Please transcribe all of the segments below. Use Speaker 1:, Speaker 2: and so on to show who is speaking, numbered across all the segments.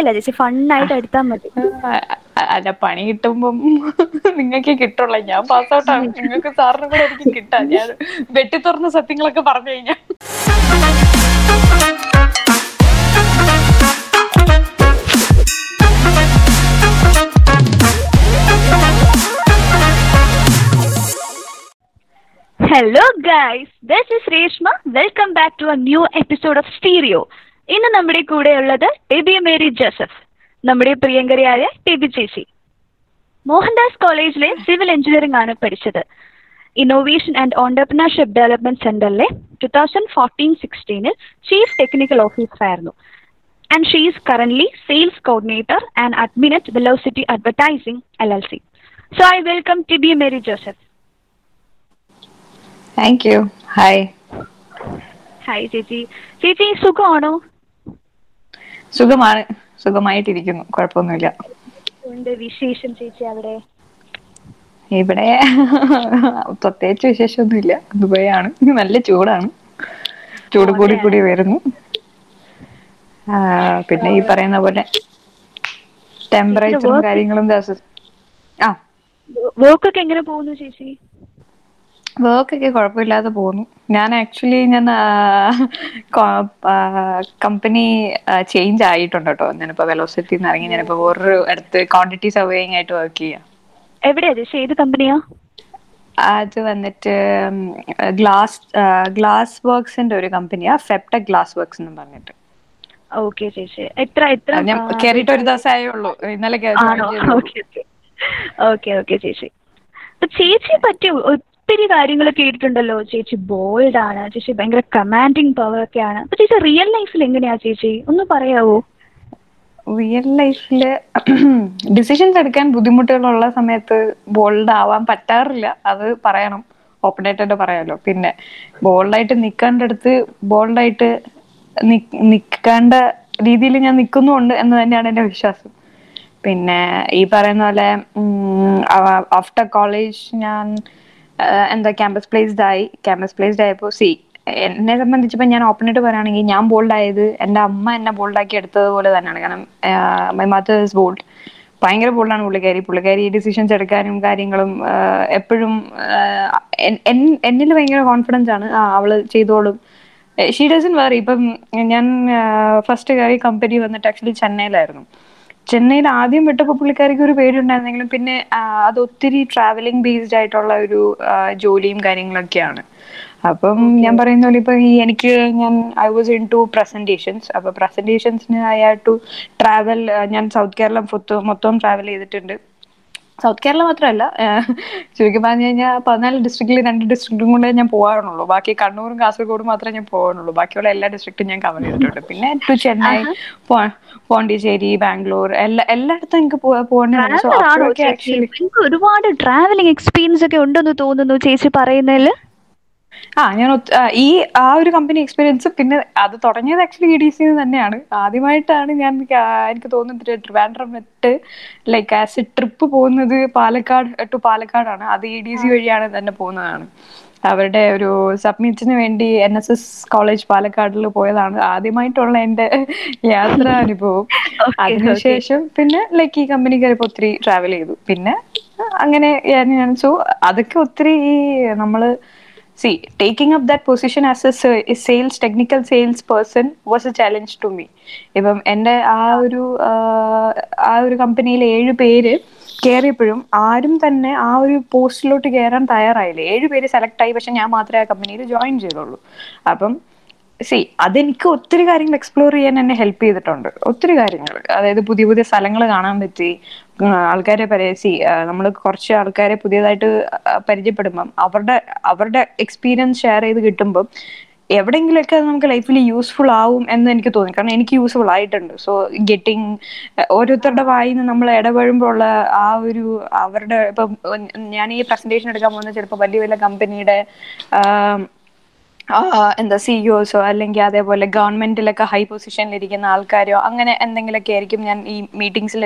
Speaker 1: ഇല്ല ചേച്ചി ഫണ്ണായിട്ട് എടുത്താൽ മതി.
Speaker 2: അല്ല പണി കിട്ടുമ്പം നിങ്ങൾക്ക് കിട്ടുള്ള. ഞാൻ പാസ് ഔട്ട് ആണ്. നിങ്ങൾക്ക് സാറിന് കൂടെ എനിക്ക് കിട്ടാം. ഞാൻ വെട്ടി തുറന്ന സത്യങ്ങളൊക്കെ പറഞ്ഞു കഴിഞ്ഞാൽ
Speaker 1: hello guys this is Reshma welcome back to a new episode of stereo ഇന്ന് നമ്മുടെ കൂടെയുള്ളത് ടെബി മേരി ജോസഫ്. നമ്മുടെ പ്രിയങ്കരിയായ ടെബി ചേച്ചി. മോഹൻദാസ് കോളേജിലെ സിവിൽ എഞ്ചിനീയറിംഗ് ആണ് പഠിച്ചത്. ഇന്നോവേഷൻ ആൻഡ് ഓണ്ടർപ്രണർഷിപ്പ് ഡെവലപ്മെന്റ് സെന്ററിലെ ടു തൗസൻഡ് ഫോർട്ടീൻ സിക്സ്റ്റീനിൽ ചീഫ് ടെക്നിക്കൽ ഓഫീസർ ആയിരുന്നു and she is current sales coordinator and admin at Velocity Advertising L L C so I welcome TB Mary Joseph
Speaker 2: thank you hi
Speaker 1: hi ചേച്ചി ചേച്ചി സുഖമാണോ?
Speaker 2: സുഖമാണ്. സുഖമായിട്ടിരിക്കുന്നു. കുഴപ്പമൊന്നുമില്ല.
Speaker 1: ഉണ്ട് വിശേഷം ചേച്ചി അവിടെ?
Speaker 2: ഇവിടെ പ്രത്യേകിച്ച് വിശേഷമൊന്നുമില്ല. ദുബായാണ്. നല്ല ചൂടാണ്. ചൂട് കൂടി കൂടി വരുന്നു. പിന്നെ ഈ പറയുന്ന പോലെ ടെമ്പറേച്ചറും കാര്യങ്ങളും ആ.
Speaker 1: വർക്ക് ഒക്കെ എങ്ങനെ പോകുന്നു ചേച്ചി?
Speaker 2: വർക്ക് ഒക്കെ കുഴപ്പമില്ലാതെ പോകുന്നു. ഞാൻ ആക്ച്വലി ഞാൻ കമ്പനി ചേഞ്ച് ആയിട്ടുണ്ട് കേട്ടോ. ഞാനിപ്പോ വെലോസിറ്റി നിന്ന് ഇറങ്ങി ഞാനിപ്പോ വേറൊരു അടുത്ത് ക്വാണ്ടിറ്റി സർവേയിങ് ആയിട്ട് വർക്ക് ചെയ്യാം.
Speaker 1: എവിടെയാ ചേച്ചി ഏത് കമ്പനിയാ
Speaker 2: അത് വന്നിട്ട് ഗ്ലാസ് ഗ്ലാസ് വർക്സിന്റെ ഒരു കമ്പനിയാ ഫെപ്റ്റ ഗ്ലാസ് വർക്സ് എന്ന് പറഞ്ഞിട്ട്.
Speaker 1: ഓക്കെ ചേച്ചി എത്ര എത്ര
Speaker 2: ഞാൻ കേറിയിട്ട് ഒരു ദിവസം ആയേ ഉള്ളൂ. ഇന്നലെ.
Speaker 1: ഓക്കെ ഓക്കെ ചേച്ചി ചേച്ചിയെ പറ്റി ഒത്തിരി കാര്യങ്ങൾ കേട്ടിട്ടുണ്ടല്ലോ. ചേച്ചി ബോൾഡ് ആണ്. ചേച്ചി ഭയങ്കര കമാൻഡിങ് പവർ ഒക്കെ ആണ് അപ്പൊ ചേച്ചി റിയൽ ലൈഫിൽ എങ്ങനെയാ ചേച്ചി? ഒന്ന് പറയാവോ?
Speaker 2: റിയൽ ലൈഫിൽ ഡിസിഷൻസ് എടുക്കാൻ ബുദ്ധിമുട്ടുകളുള്ള സമയത്ത് ബോൾഡ് ആവാൻ പറ്റാറില്ല. അത് പറയണം. ഓപ്പൺ ആയിട്ട് പറയാലോ. പിന്നെ ബോൾഡായിട്ട് നിൽക്കേണ്ടടുത്ത് ബോൾഡായിട്ട് നിൽക്കേണ്ട രീതിയിൽ ഞാൻ നിൽക്കുന്നുണ്ട് എന്ന് തന്നെയാണ് എന്റെ വിശ്വാസം. പിന്നെ ഈ പറയുന്ന പോലെ ആഫ്റ്റർ കോളേജ് ഞാൻ എന്താ ക്യാമ്പസ് പ്ലേസ്ഡ് ആയി ക്യാമ്പസ് പ്ലേസ്ഡ് ആയപ്പോൾ സി എന്നെ സംബന്ധിച്ചപ്പോൾ ഞാൻ ഓപ്പൺ ആയിട്ട് പറയുകയാണെങ്കിൽ ഞാൻ ബോൾഡ് ആയത് എന്റെ അമ്മ എന്നെ ബോൾഡ് ആക്കി എടുത്തതുപോലെ തന്നെയാണ്. കാരണം മൈ മദർ ബോൾഡ് ഭയങ്കര ബോൾഡാണ് പുള്ളിക്കാരി. പുള്ളിക്കാരി ഡിസിഷൻസ് എടുക്കാനും കാര്യങ്ങളും എപ്പോഴും എന്നിൽ ഭയങ്കര കോൺഫിഡൻസ് ആണ്. അവൾ ചെയ്തോളും. ഷീ ഡസൻ വേറെ ഇപ്പം ഞാൻ ഫസ്റ്റ് കയറി കമ്പനി വന്നിട്ട് ആക്ച്വലി ചെന്നൈയിലായിരുന്നു. ചെന്നൈയിൽ ആദ്യം വിട്ടപ്പോൾ പുള്ളിക്കാരിക്ക് ഒരു പേരുണ്ടായിരുന്നെങ്കിലും പിന്നെ അത് ഒത്തിരി ട്രാവലിംഗ് ബേസ്ഡ് ആയിട്ടുള്ള ഒരു ജോലിയും കാര്യങ്ങളൊക്കെയാണ്. അപ്പം ഞാൻ പറയുന്ന പോലെ ഇപ്പൊ ഈ എനിക്ക് ഞാൻ I was in to presentations അപ്പൊ പ്രസന്റേഷൻസിന് ഐ ഹാഡ് ടു ട്രാവൽ ഞാൻ സൗത്ത് കേരളം മൊത്തം ട്രാവൽ ചെയ്തിട്ടുണ്ട്. സൗത്ത് കേരള മാത്രമല്ല ചുരുക്കി പറഞ്ഞു കഴിഞ്ഞാൽ പതിനാല് ഡിസ്ട്രിക്റ്റിൽ രണ്ട് ഡിസ്ട്രിക്റ്റും കൊണ്ടേ ഞാൻ പോകാറുള്ളൂ ബാക്കി കണ്ണൂരും കാസർഗോഡും മാത്രമേ ഞാൻ പോകാറുള്ളൂ ബാക്കിയുള്ള എല്ലാ ഡിസ്ട്രിക്റ്റും ഞാൻ കവർ ചെയ്തിട്ടുണ്ട്. പിന്നെ ടു ചെന്നൈ പോണ്ടിച്ചേരി ബാംഗ്ലൂർ എല്ലാ എല്ലായിടത്തും എനിക്ക്
Speaker 1: എനിക്ക് ഒരുപാട് ട്രാവലിംഗ് എക്സ്പീരിയൻസ് ഒക്കെ ഉണ്ടെന്ന് തോന്നുന്നു ചേച്ചി പറയുന്നതിൽ
Speaker 2: ആ ഞാൻ ഈ ആ ഒരു കമ്പനി എക്സ്പീരിയൻസ് പിന്നെ അത് തുടങ്ങിയത് ആക്ച്വലി ഇ ഡി സി തന്നെയാണ്. ആദ്യമായിട്ടാണ് ഞാൻ എനിക്ക് തോന്നുന്നത് ട്രിവാൻഡ്രം വിട്ട് ലൈക്ക് ആസ് എ ട്രിപ്പ് പോകുന്നത് പാലക്കാട് ടു പാലക്കാടാണ്. അത് ഇ ഡി സി വഴിയാണ് തന്നെ പോകുന്നതാണ്. അവരുടെ ഒരു സബ്മിറ്റിന് വേണ്ടി എൻ എസ് എസ് കോളേജ് പാലക്കാടിൽ പോയതാണ് ആദ്യമായിട്ടുള്ള എന്റെ യാത്രാ അനുഭവം. അതിനുശേഷം പിന്നെ ലൈക്ക് ഈ കമ്പനി കയറിയപ്പോൾ ഒത്തിരി ട്രാവൽ ചെയ്തു. പിന്നെ അങ്ങനെ ഞാൻ സോ അതൊക്കെ ഒത്തിരി ഈ നമ്മൾ see taking up that position as a sales technical sales person was a challenge to me. ഇപ്പം എന്റെ ആ ഒരു ആ ഒരു കമ്പനിയിൽ ഏഴ് പേര് കയറിയപ്പോഴും ആരും തന്നെ ആ ഒരു പോസ്റ്റിലോട്ട് കയറാൻ തയ്യാറായില്ല. ഏഴ് പേര് സെലക്ട് ആയി പക്ഷെ ഞാൻ മാത്രമേ ആ കമ്പനിയിൽ ജോയിൻ ചെയ്തുള്ളൂ. അപ്പം സി അതെനിക്ക് ഒത്തിരി കാര്യങ്ങൾ എക്സ്പ്ലോർ ചെയ്യാൻ എന്നെ ഹെൽപ്പ് ചെയ്തിട്ടുണ്ട്. ഒത്തിരി കാര്യങ്ങൾ. അതായത് പുതിയ പുതിയ സ്ഥലങ്ങൾ കാണാൻ പറ്റി. ആൾക്കാരെ സി നമ്മൾ കുറച്ച് ആൾക്കാരെ പുതിയതായിട്ട് പരിചയപ്പെടുമ്പം അവരുടെ അവരുടെ എക്സ്പീരിയൻസ് ഷെയർ ചെയ്ത് കിട്ടുമ്പം എവിടെയെങ്കിലൊക്കെ നമുക്ക് ലൈഫിൽ യൂസ്ഫുൾ ആവും എന്ന് എനിക്ക് തോന്നി. കാരണം എനിക്ക് യൂസ്ഫുൾ ആയിട്ടുണ്ട്. സോ ഗെറ്റിംഗ് ഓരോരുത്തരുടെ വായിൽ നിന്ന് നമ്മൾ ഇടപെടുമ്പോൾ ഉള്ള ആ ഒരു അവരുടെ ഇപ്പം ഞാൻ ഈ പ്രസന്റേഷൻ എടുക്കാൻ പോകുന്ന ചിലപ്പോൾ വലിയ വലിയ കമ്പനിയുടെ എന്താ സിഇഒസോ അല്ലെങ്കിൽ അതേപോലെ ഗവൺമെന്റിലൊക്കെ ഹൈ പൊസിഷനിൽ ഇരിക്കുന്ന ആൾക്കാരോ അങ്ങനെ എന്തെങ്കിലുമൊക്കെ ആയിരിക്കും ഞാൻ ഈ മീറ്റിംഗ്സിൽ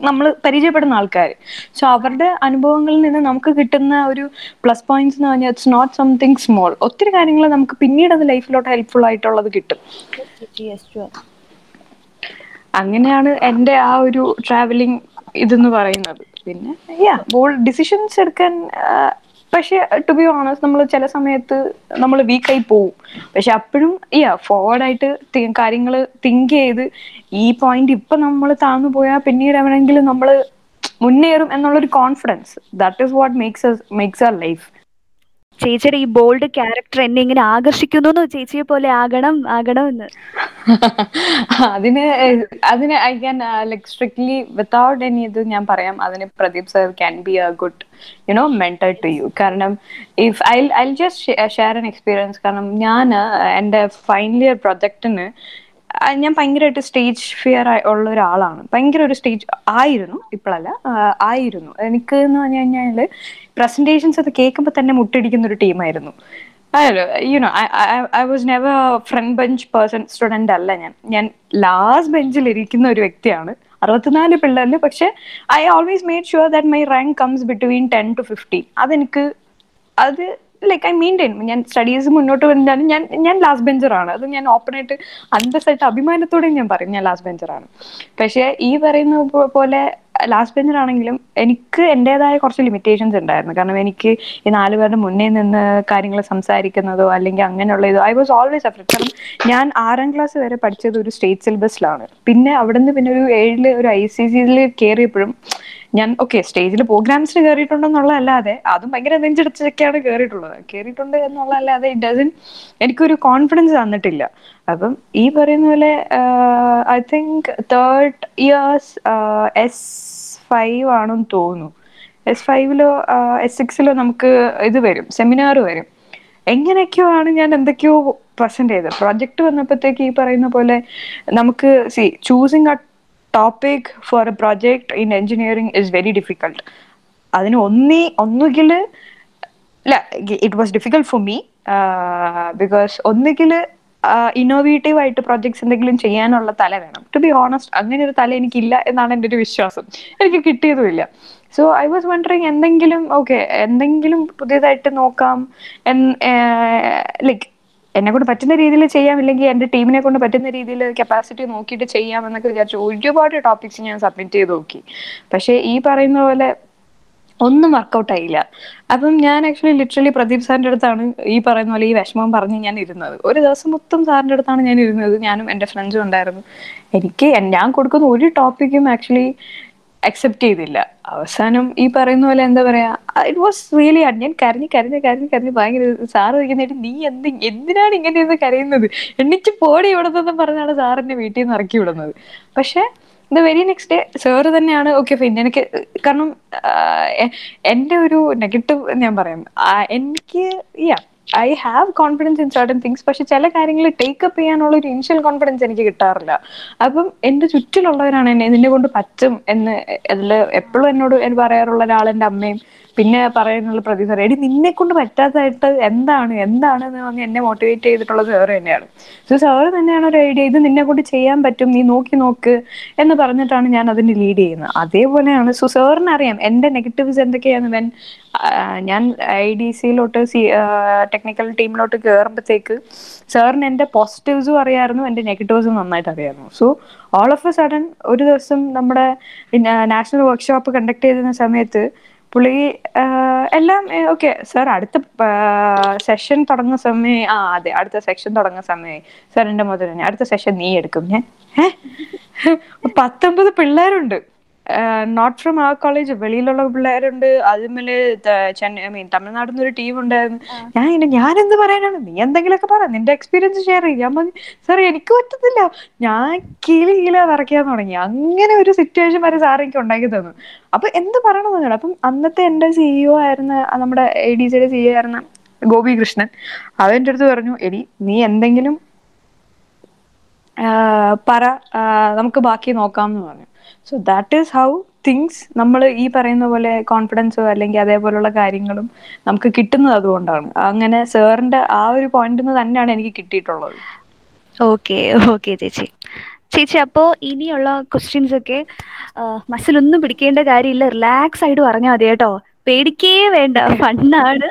Speaker 2: നമ്മൾ പരിചയപ്പെടുന്ന ആൾക്കാർ സോ അവരുടെ അനുഭവങ്ങളിൽ നിന്ന് നമുക്ക് കിട്ടുന്ന ഒരു പ്ലസ് പോയിന്റ്സ് എന്ന് പറഞ്ഞാൽ ഇറ്റ്സ് നോട്ട് സംതിങ് സ്മോൾ ഒത്തിരി കാര്യങ്ങൾ നമുക്ക് പിന്നീട് അത് ലൈഫിലോട്ട് ഹെൽപ്ഫുൾ ആയിട്ടുള്ളത് കിട്ടും. അങ്ങനെയാണ് എന്റെ ആ ഒരു ട്രാവലിംഗ് ഇതെന്ന് പറയുന്നത്. പിന്നെ ഡിസിഷൻസ് എടുക്കാൻ പക്ഷെ ടു ബി ഓണസ്റ്റ് നമ്മൾ ചില സമയത്ത് നമ്മൾ വീക്കായി പോവും. പക്ഷെ അപ്പോഴും യാ ഫോർവേഡായിട്ട് കാര്യങ്ങൾ തിങ്ക് ചെയ്ത് ഈ പോയിന്റ് ഇപ്പൊ നമ്മൾ താഴ്ന്നു പോയാൽ പിന്നീട് എവിടെയെങ്കിലും നമ്മൾ മുന്നേറും എന്നുള്ളൊരു confidence that is what makes makes our life
Speaker 1: ചേച്ചിയുടെ ഈ ബോൾഡ് ക്യാരക്ടർ എന്നെ ഇങ്ങനെ ആകർഷിക്കുന്നു ചേച്ചിയെ പോലെ ആകണം ആകണം എന്ന്
Speaker 2: അതിന് അതിന് I can like strictly without any ഇത് ഞാൻ പറയാം. അതിന് Pradeep sir can be a good you know mentor to you കാരണം if I I just share an experience കാരണം ഞാൻ എന്റെ ഫൈനൽ ഇയർ പ്രൊജക്റ്റിന് ഞാൻ ഭയങ്കരമായിട്ട് സ്റ്റേജ് ഫിയർ ഉള്ള ഒരാളാണ്. ഭയങ്കര ഒരു സ്റ്റേജ് ആയിരുന്നു ഇപ്പോഴല്ല ആയിരുന്നു. എനിക്ക് എന്ന് പറഞ്ഞു കഴിഞ്ഞാൽ പ്രസന്റേഷൻസ് ഒക്കെ കേൾക്കുമ്പോൾ തന്നെ മുട്ടിടിക്കുന്ന ഒരു ടീമായിരുന്നു you know I was never front bench person student അല്ല ഞാൻ. ഞാൻ ലാസ്റ്റ് ബെഞ്ചിൽ ഇരിക്കുന്ന ഒരു വ്യക്തിയാണ്. അറുപത്തിനാല് പിള്ളേരിൽ പക്ഷെ I always made sure that my rank comes between ten to fifteen അതെനിക്ക് അത് ലൈക്ക് ഐ മെയിന്റെയിൻ ഞാൻ സ്റ്റഡീസ് മുന്നോട്ട് വരുന്നതാണ് ഞാൻ ഞാൻ ലാസ്റ്റ് ബെഞ്ചറാണ് അത് ഞാൻ ഓപ്പണായിട്ട് അന്തസ്സായിട്ട് അഭിമാനത്തോടെ ഞാൻ പറയും ഞാൻ ലാസ്റ്റ് ബെഞ്ചറാണ് പക്ഷേ ഈ പറയുന്ന പോലെ ലാസ്റ്റ് ബെഞ്ചിലാണെങ്കിലും എനിക്ക് എന്റെതായ കുറച്ച് ലിമിറ്റേഷൻസ് ഉണ്ടായിരുന്നു. കാരണം എനിക്ക് ഈ നാല് പേരുടെ മുന്നേ നിന്ന് കാര്യങ്ങൾ സംസാരിക്കുന്നതോ അല്ലെങ്കിൽ അങ്ങനെയുള്ള ഇതോ ഐ വാസ് ഓൾവേസ് അഫ്രഡ് കാരണം ഞാൻ ആറാം ക്ലാസ് വരെ പഠിച്ചത് ഒരു സ്റ്റേറ്റ് സിലബസിലാണ് പിന്നെ അവിടെ നിന്ന് പിന്നെ ഒരു ഏഴിൽ ഒരു ഐ സി സിയിൽ കയറിയപ്പോഴും ഞാൻ ഓക്കെ സ്റ്റേജിൽ പ്രോഗ്രാംസിന് കയറിയിട്ടുണ്ടെന്നുള്ളതല്ലാതെ അതും ഭയങ്കര നെഞ്ചടിച്ചൊക്കെയാണ് കയറിയിട്ടുള്ളത് കയറിയിട്ടുണ്ട് എന്നുള്ളതല്ലാതെ ഇറ്റ് ഡസൻ എനിക്കൊരു കോൺഫിഡൻസ് തന്നിട്ടില്ല. അപ്പം ഈ പറയുന്ന പോലെ I think third years S five ആണെന്ന് തോന്നുന്നു. എസ് ഫൈവിലോ എസ് സിക്സിലോ നമുക്ക് ഇത് വരും സെമിനാർ വരും. എങ്ങനെയൊക്കെയോ ആണ് ഞാൻ എന്തൊക്കെയോ പ്രസന്റ് ചെയ്തത്. പ്രൊജക്ട് വന്നപ്പോഴത്തേക്ക് ഈ പറയുന്ന പോലെ നമുക്ക് C choosing topic for a project in engineering is very difficult അതിന് ഒന്നി ഒന്നുകിൽ it was difficult for me because ഒന്നുകിൽ ഇന്നോവേറ്റീവ് ആയിട്ട് പ്രോജക്ട്സ് എന്തെങ്കിലും ചെയ്യാനുള്ള തല വേണം. ടു ബി ഓണസ്റ്റ് അങ്ങനെ ഒരു തല എനിക്കില്ല എന്നാണ് എന്റെ ഒരു വിശ്വാസം. എനിക്ക് കിട്ടിയതുമില്ല. സോ ഐ വാസ് വണ്ടറിങ് എന്തെങ്കിലും ഓക്കെ എന്തെങ്കിലും പുതിയതായിട്ട് നോക്കാം. ലൈക്ക് എന്നെ കൊണ്ട് പറ്റുന്ന രീതിയിൽ ചെയ്യാം ഇല്ലെങ്കിൽ എന്റെ ടീമിനെ കൊണ്ട് പറ്റുന്ന രീതിയിൽ കപ്പാസിറ്റി നോക്കിയിട്ട് ചെയ്യാം എന്നൊക്കെ വിചാരിച്ചു. ഒരുപാട് ടോപ്പിക്സ് ഞാൻ സബ്മിറ്റ് ചെയ്ത് നോക്കി. പക്ഷേ ഈ പറയുന്ന പോലെ ഒന്നും വർക്കൗട്ട് ആയില്ല. അപ്പം ഞാൻ ആക്ച്വലി ലിറ്ററലി പ്രദീപ് സാറിന്റെ അടുത്താണ് ഈ പറയുന്ന പോലെ ഈ വിഷമം പറഞ്ഞ് ഞാൻ ഇരുന്നത്. ഒരു ദിവസം മൊത്തം സാറിന്റെ അടുത്താണ് ഞാൻ ഇരുന്നത്. ഞാനും എന്റെ ഫ്രണ്ട്സും ഉണ്ടായിരുന്നു. എനിക്ക് ഞാൻ കൊടുക്കുന്ന ഒരു ടോപ്പിക്കും ആക്ച്വലി അക്സെപ്റ്റ് ചെയ്തില്ല. അവസാനം ഈ പറയുന്ന പോലെ എന്താ പറയാ ഇറ്റ് വാസ് റിയലി ഞാൻ കരഞ്ഞ് കരഞ്ഞ് കരഞ്ഞ് കരഞ്ഞ് ഭയങ്കര സാറ് വയ്ക്കുന്നതായിട്ട് നീ എന്ത് എന്തിനാണ് ഇങ്ങനെ ഇന്ന് കരയുന്നത്? എണ്ണിച്ച് പോടി ഇവിടുന്ന് പറഞ്ഞാണ് എന്നെ വീട്ടിൽ നിന്ന് ഇറക്കി വിടുന്നത്. പക്ഷെ the very next day sir തന്നെയാണ് ഓക്കെ ഫൈൻ എനിക്ക് കാരണം എന്റെ ഒരു നെഗറ്റീവ് ഞാൻ പറയാം. എനിക്ക് yeah I have confidence in certain things പക്ഷെ ചില കാര്യങ്ങൾ ടേക്കപ്പ് ചെയ്യാനുള്ള ഒരു ഇനിഷ്യൽ കോൺഫിഡൻസ് എനിക്ക് കിട്ടാറില്ല. അപ്പം എന്റെ ചുറ്റിലുള്ളവരാണ് എന്നെ നിന്നെ കൊണ്ട് പറ്റും എന്ന് അതിൽ എപ്പോഴും എന്നോട് എന്ന് പറയാറുള്ള ഒരാൾ എന്റെ അമ്മയും പിന്നെ പറയാനുള്ള പ്രതിസന്ധി എടി നിന്നെ കൊണ്ട് പറ്റാത്തതായിട്ട് എന്താണ് എന്താണ് എന്ന് പറഞ്ഞ് എന്നെ മോട്ടിവേറ്റ് ചെയ്തിട്ടുള്ള സാറ് തന്നെയാണ്. സോ സാറ് തന്നെയാണ് ഒരു ഐഡിയ ഇത് നിന്നെ കൊണ്ട് ചെയ്യാൻ പറ്റും നീ നോക്കി നോക്ക് എന്ന് പറഞ്ഞിട്ടാണ് ഞാൻ അതിന് ലീഡ് ചെയ്യുന്നത്. അതേപോലെയാണ് സോ സാറിന് അറിയാം എന്റെ നെഗറ്റീവ്സ് എന്തൊക്കെയാണ് വെൻ ഞാൻ ഐ ഡി സിയിലോട്ട് സി ടെക്നിക്കൽ ടീമിലോട്ട് കയറുമ്പോഴത്തേക്ക് സാറിന് എന്റെ പോസിറ്റീവ്സും അറിയാമായിരുന്നു എന്റെ നെഗറ്റീവ്സും നന്നായിട്ട് അറിയാമായിരുന്നു so all of a sudden ഒരു ദിവസം നമ്മുടെ നാഷണൽ വർക്ക്ഷോപ്പ് കണ്ടക്ട് ചെയ്തിരുന്ന സമയത്ത് പുള്ളി എല്ലാം ഓക്കെ സാർ അടുത്ത സെഷൻ തുടങ്ങുന്ന സമയം ആ അതെ അടുത്ത സെഷൻ തുടങ്ങുന്ന സമയമായി. സാർ എന്റെ മുതൽ അടുത്ത സെഷൻ നീ എടുക്കും ഞാൻ പത്തൊമ്പത് പിള്ളേരുണ്ട്. നോട്ട് ഫ്രം ആ കോളേജ് വെളിയിലുള്ള പിള്ളേരുണ്ട്. അതുമേൽ ചെന്നൈ മീൻ തമിഴ്നാട്ടിൽ നിന്ന് ഒരു ടീം ഉണ്ടായിരുന്നു ഞാൻ ഞാൻ എന്ത് പറയാനാണ്? നീ എന്തെങ്കിലുമൊക്കെ പറ. നിന്റെ എക്സ്പീരിയൻസ് ഷെയർ ചെയ്യും. ഞാൻ പറഞ്ഞു സാർ എനിക്ക് പറ്റത്തില്ല. ഞാൻ കീലി കീല വിറയ്ക്കാൻ തുടങ്ങി. അങ്ങനെ ഒരു സിറ്റുവേഷൻ വരെ സാർ എനിക്ക് ഉണ്ടാക്കി തന്നു. അപ്പൊ എന്ത് പറയണമെന്ന് അപ്പം അന്നത്തെ എന്റെ സിഇഒ ആയിരുന്ന നമ്മുടെ എ ഡി സിയുടെ സിഇഒ ആയിരുന്ന ഗോപി കൃഷ്ണൻ അവന്റെ അടുത്ത് പറഞ്ഞു എടി നീ എന്തെങ്കിലും പറ. നമുക്ക് ബാക്കി നോക്കാം എന്ന് പറഞ്ഞു. So that is how things നമ്മൾ ഈ പറയുന്ന പോലെ കോൺഫിഡൻസോ അല്ലെങ്കിൽ അതേപോലുള്ള കാര്യങ്ങളും നമുക്ക് കിട്ടുന്നത് അതുകൊണ്ടാണ്. അങ്ങനെ സാറിന്റെ ആ ഒരു പോയിന്റിൽ നിന്ന് തന്നെയാണ് എനിക്ക് കിട്ടിയിട്ടുള്ളത്.
Speaker 1: ഓക്കെ ഓക്കെ ചേച്ചി. ചേച്ചി അപ്പോൾ ഇനിയുള്ള ക്വസ്റ്റ്യൻസ് ഒക്കെ മസിലൊന്നും പിടിക്കേണ്ട കാര്യമില്ല. റിലാക്സ് ആയിട്ട് പറഞ്ഞാൽ മതി കേട്ടോ. പേടിക്കേ വേണ്ട. ഫണ്ണാണ്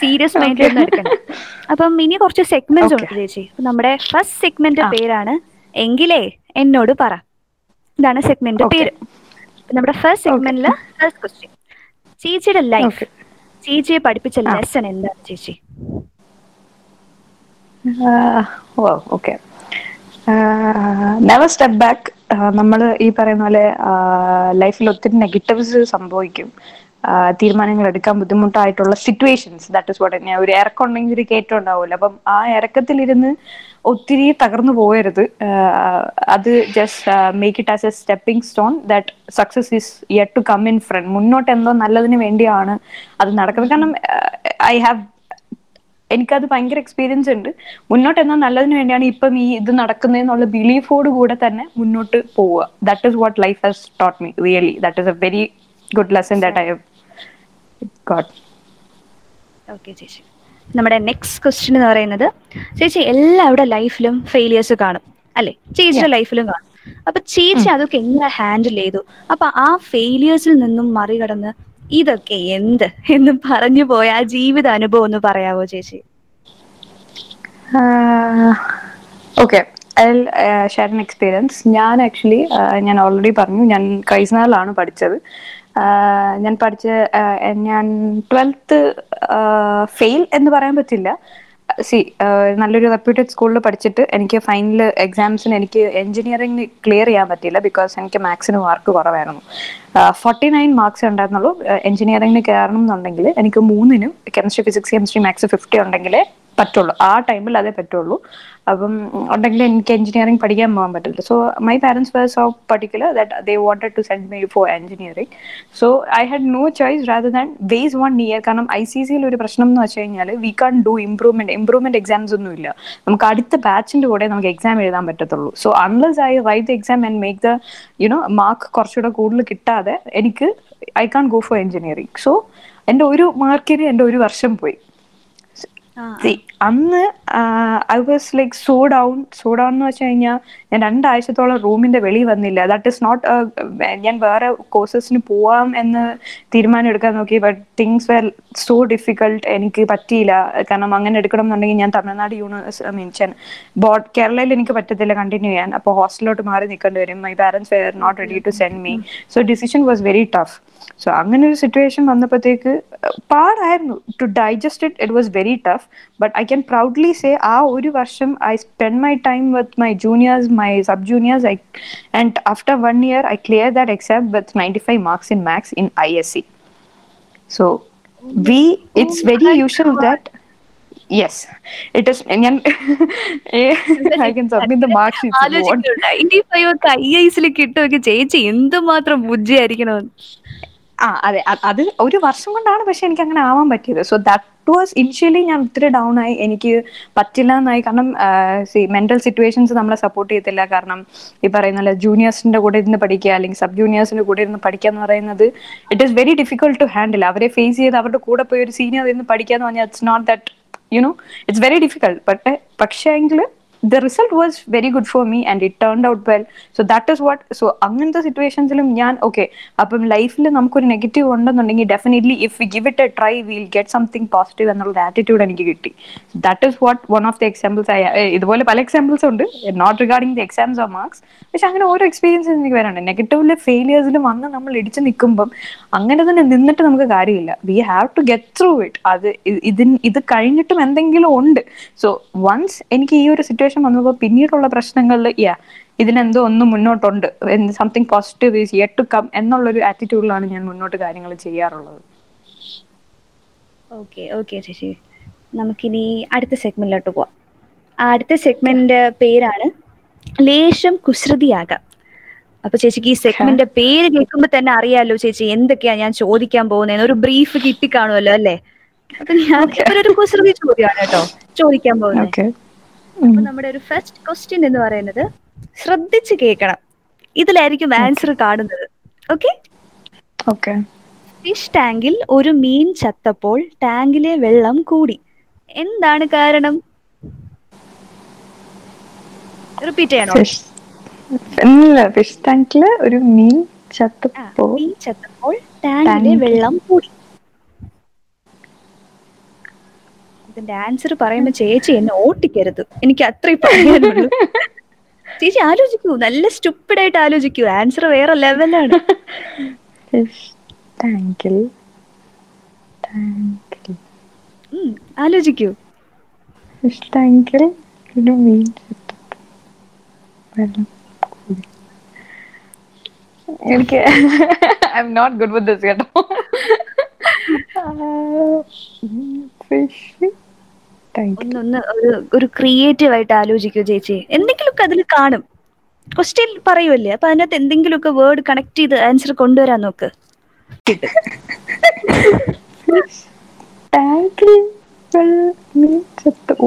Speaker 1: സീരിയസ് മൈൻഡിൽ ഒന്നും അപ്പം ഇനി കുറച്ച് സെഗ്മെന്റ്സ് ഉണ്ട് ചേച്ചി. നമ്മുടെ ഫസ്റ്റ് സെഗ്മെന്റ് പേരാണ് എങ്കിലേ എന്നോട് പറ. ഇതാണ് സെഗ്മെന്റ് പേര്. നമ്മുടെ ഫസ്റ്റ് സെഗ്മെന്റിൽ ഫസ്റ്റ് ക്വസ്റ്റ്യൻ ചേച്ചിയുടെ ലൈഫ്. ചേച്ചിയെ പഠിപ്പിച്ച. ലെസൺ എന്താണ് ചേച്ചി?
Speaker 2: ഓക്കെ നെവർ സ്റ്റെപ്പ് ബാക്ക് നമ്മൾ ഈ പറയുന്ന പോലെ ലൈഫിൽ ഒത്തിരി നെഗറ്റീവ്സ് സംഭവിക്കും. തീരുമാനങ്ങൾ എടുക്കാൻ ബുദ്ധിമുട്ടായിട്ടുള്ള സിറ്റുവേഷൻസ് ദാറ്റ് ഇസ് വാട്ട് ഞാൻ ഒരു ഇറക്കമുണ്ടെങ്കിൽ ഒരു കയറ്റം ഉണ്ടാവില്ല അപ്പം ആ ഇറക്കത്തിലിരുന്ന് ഒത്തിരി തകർന്നു പോയരുത് അത് just make it as a stepping stone that success is yet to come in front മുന്നോട്ട് എന്തോ നല്ലതിന് വേണ്ടിയാണ് അത് നടക്കുന്നത്. കാരണം ഐ ഹാവ് എനിക്കത് ഭയങ്കര എക്സ്പീരിയൻസ് ഉണ്ട്. മുന്നോട്ട് എന്നാൽ നല്ലതിന് വേണ്ടിയാണ് ഇപ്പം ഈ ഇത് നടക്കുന്നതെന്നുള്ള ബിലീഫോട് കൂടെ തന്നെ മുന്നോട്ട് പോവുക. That is what life has taught me really that is a very good lesson that I have
Speaker 1: okay ചേച്ചി. നമ്മുടെ നെക്സ്റ്റ് ക്വസ്റ്റ്യൻ എന്ന് പറയുന്നത് ചേച്ചി എല്ലാവരുടെ ലൈഫിലും ഫെയിലിയേഴ്സ് കാണും അല്ലെ? ചേച്ചിയുടെ ലൈഫിലും കാണും. അപ്പൊ ചേച്ചി അതൊക്കെ എങ്ങനെ ഹാൻഡിൽ ചെയ്തു? അപ്പൊ ആ ഫെയിലിയേഴ്സിൽ നിന്നും മറികടന്ന് ഇതൊക്കെ എന്ത് എന്ന് പറഞ്ഞു പോയ ആ ജീവിത അനുഭവം ഒന്ന് പറയാവോ ചേച്ചി?
Speaker 2: ഓക്കെ ഷെയർ എൻ എക്സ്പീരിയൻസ് ഞാൻ ആക്ച്വലി ഞാൻ ഓൾറെഡി പറഞ്ഞു. ഞാൻ ക്രൈസ്നാളിലാണ് പഠിച്ചത്. ഞാൻ പഠിച്ച ഞാൻ ട്വൽത്ത് ഫെയിൽ എന്ന് പറയാൻ പറ്റില്ല. സി നല്ലൊരു റെപ്യൂട്ടഡ് സ്കൂളിൽ പഠിച്ചിട്ട് എനിക്ക് ഫൈനൽ എക്സാംസിന് എനിക്ക് എഞ്ചിനീയറിംഗ് ക്ലിയർ ചെയ്യാൻ പറ്റിയില്ല ബിക്കോസ് എനിക്ക് മാത്സിന് മാർക്ക് കുറവായിരുന്നു. ഫോർട്ടി നയൻ മാർക്സ് ഉണ്ടായിരുന്നുള്ളൂ. എഞ്ചിനീയറിംഗിന് കയറണം എന്നുണ്ടെങ്കിൽ എനിക്ക് മൂന്നിനും chemistry physics chemistry maths fifty ഉണ്ടെങ്കിലേ പറ്റുള്ളൂ. ആ ടൈമിൽ അതേ പറ്റുള്ളൂ. അപ്പം ഉണ്ടെങ്കിൽ എനിക്ക് എഞ്ചിനീയറിംഗ് പഠിക്കാൻ പോകാൻ പറ്റില്ല so my parents were so particular that they wanted to send me for engineering so I had no choice rather than waste one year കാരണം ഐ സി സിയിൽ ഒരു പ്രശ്നം എന്ന് വെച്ച് കഴിഞ്ഞാൽ we can do improvement improvement exams ഒന്നും ഇല്ല. നമുക്ക് അടുത്ത ബാച്ചിന്റെ കൂടെ നമുക്ക് എക്സാം എഴുതാൻ പറ്റത്തുള്ളൂ. So unless I write the exam and make the you know mark കുറച്ചുകൂടെ കൂടുതൽ കിട്ടാതെ എനിക്ക് I can go for engineering so എന്റെ ഒരു മാർക്കിന് എന്റെ ഒരു വർഷം പോയി. 啊 അന്ന് I was like so down so down എന്ന് വെച്ച് കഴിഞ്ഞാൽ ഞാൻ രണ്ടാഴ്ചത്തോളം റൂമിന്റെ വെളി വന്നില്ല. ദാറ്റ് ഇസ് നോട്ട് ഞാൻ വേറെ കോഴ്സസിന് പോവാം എന്ന് തീരുമാനം എടുക്കാൻ നോക്കി but things were so difficult എനിക്ക് പറ്റിയില്ല. കാരണം അങ്ങനെ എടുക്കണം എന്നുണ്ടെങ്കിൽ ഞാൻ തമിഴ്നാട് യൂണിവേഴ്സ് ഐ മീൻ ചെൻ കേരളയിൽ എനിക്ക് പറ്റത്തില്ല കണ്ടിന്യൂ ചെയ്യാൻ. അപ്പോൾ ഹോസ്റ്റലിലോട്ട് മാറി നിൽക്കേണ്ടി വരും. My parents were not ready to send me so decision was very tough so അങ്ങനെ ഒരു സിറ്റുവേഷൻ വന്നപ്പോഴത്തേക്ക് പാടായിരുന്നു. To digest it it was very tough but I can proudly say ആ ഒരു വർഷം I spend my time with my juniors my sub juniors I and after one year I clear that exam with ninety five marks in maths in I S C so we it's very usual that yes it is ഞാൻ I can submit the mark sheet
Speaker 1: ninety five ഒക്കെ I ഐസിൽ കിട്ടുമൊക്കെ ചേച്ചി എന്തുമാത്രം ബുദ്ധിയായിരിക്കണമെന്ന്
Speaker 2: ആ അതെ. അത് ഒരു വർഷം കൊണ്ടാണ് പക്ഷെ എനിക്ക് അങ്ങനെ ആവാൻ പറ്റിയത്. സോ ദാറ്റ് വാസ് ഇനിഷ്യലി ഞാൻ ഒത്തിരി ഡൗൺ ആയി. എനിക്ക് പറ്റില്ല എന്നായി കാരണം മെന്റൽ സിറ്റുവേഷൻസ് നമ്മളെ സപ്പോർട്ട് ചെയ്യത്തില്ല. കാരണം ഈ പറയുന്ന ജൂനിയേഴ്സിന്റെ കൂടെ ഇരുന്ന് പഠിക്കുക അല്ലെങ്കിൽ സബ് ജൂനിയേഴ്സിന്റെ കൂടെ ഇരുന്ന് പഠിക്കുക എന്ന് പറയുന്നത് it is very difficult to handle അവരെ ഫേസ് ചെയ്ത് അവരുടെ കൂടെ പോയി ഒരു സീനിയർ ഇരുന്ന് പഠിക്കുക എന്ന് പറഞ്ഞാൽ it's not that you know it's very difficult പക്ഷേ പക്ഷേ എങ്കിൽ the result was very good for me and it turn out well so that is what so അങ്ങനത്തെ സിറ്റുവേഷൻസിലും ഞാൻ ഓക്കെ അപ്പം ലൈഫിൽ നമുക്കൊരു നെഗറ്റീവ് ഉണ്ടെന്നുണ്ടെങ്കിൽ definitely if we give it a try will get something positive എന്നുള്ള ആറ്റിറ്റ്യൂഡ് എനിക്ക് കിട്ടി. That is what one of the examples ആയ ഇതുപോലെ പല എക്സാമ്പിൾസ് ഉണ്ട്. Not regarding the exams of marks പക്ഷെ അങ്ങനെ ഓരോ എക്സ്പീരിയൻസ് എനിക്ക് വരാനുണ്ട് നെഗറ്റീവിലെ ഫെയിലിയേഴ്സിൽ വന്ന് നമ്മൾ ഇടിച്ചു നിൽക്കുമ്പം അങ്ങനെ തന്നെ നിന്നിട്ട് നമുക്ക് കാര്യമില്ല. We have to get through it അത് ഇതിന് ഇത് കഴിഞ്ഞിട്ടും എന്തെങ്കിലും ഉണ്ട്. സോ വൺസ് എനിക്ക് ഈ ഒരു സിറ്റുവേഷൻ വന്നപ്പോൾ പിന്നീടുള്ള പ്രശ്നങ്ങളിൽ യാ ഇതിനെന്തോ ഒന്ന് മുന്നോട്ടുണ്ട്. Something positive is yet to come എന്നുള്ളൊരു ആറ്റിറ്റ്യൂഡിലാണ് ഞാൻ മുന്നോട്ട് കാര്യങ്ങൾ ചെയ്യാറുള്ളത്.
Speaker 1: Okay okay Sasi. നമുക്കിനി അടുത്ത സെഗ്മെന്റിലോട്ട് പോവാം. അടുത്ത സെഗ്മെന്റിന്റെ പേരാണ് ലേശം കുശ്രുതിയാകാം അപ്പൊ ചേച്ചിക്ക് ഈ സെഗ്മെന്റ് പേര് കേൾക്കുമ്പോ തന്നെ അറിയാലോ ചേച്ചി എന്തൊക്കെയാ ഞാൻ ചോദിക്കാൻ പോകുന്നതെന്ന് ഒരു ബ്രീഫ് കിട്ടിക്കാണുമല്ലോ അല്ലേ? അപ്പൊ ഞാൻ ഒരു കുശ്രുതി ചോദ്യമാണ് കേട്ടോ ചോദിക്കാൻ പോകുന്നത് അപ്പൊ നമ്മുടെ ഒരു ഫസ്റ്റ് ക്വസ്റ്റ്യൻ എന്ന് പറയുന്നത് ശ്രദ്ധിച്ച് കേൾക്കണം. ഇതിലായിരിക്കും ആൻസർ കാണുന്നത്. ഓക്കെ
Speaker 2: ഓക്കെ
Speaker 1: ഫിഷ് ടാങ്കിൽ ഒരു മീൻ ചത്തപ്പോൾ ടാങ്കിലെ വെള്ളം കൂടി. എന്താണ് കാരണം? റിപ്പീറ്റ് ചെയ്യണോ?
Speaker 2: ഫിഷ് ഇല്ല ഫിഷ് ടാങ്കിൽ ഒരു മീൻ
Speaker 1: മീൻ ചത്തപ്പോൾ ടാങ്കിലെ വെള്ളം കൂടി. ഇതിന്റെ ആൻസർ പറയുമ്പോ ചേച്ചി എന്നെ ഓട്ടിക്കരുത്. എനിക്ക് അത്രയും പറയാനുള്ളൂ. ചേച്ചി ആലോചിക്കൂ. നല്ല സ്റ്റുപ്പിഡ് ആയിട്ട് ആലോചിക്കൂ. ആൻസർ വേറെ ലെവലാണ് ആലോചിക്കൂ.
Speaker 2: ഒരു മീൻ വെള്ളം. എനിക്ക് I'm not good with this കേട്ടോ ഫിഷ്
Speaker 1: ഒന്നൊന്ന് ഒരു ഒരു ക്രിയേറ്റീവ് ആയിട്ട് ആലോചിക്കൂ ചേച്ചി. എന്തെങ്കിലുമൊക്കെ അതിൽ കാണും. ക്വസ്റ്റ്യൻ പറയുമല്ലേ അപ്പൊ അതിനകത്ത് എന്തെങ്കിലുമൊക്കെ വേർഡ് കണക്ട് ചെയ്ത് ആൻസർ കൊണ്ടുവരാൻ നോക്ക്.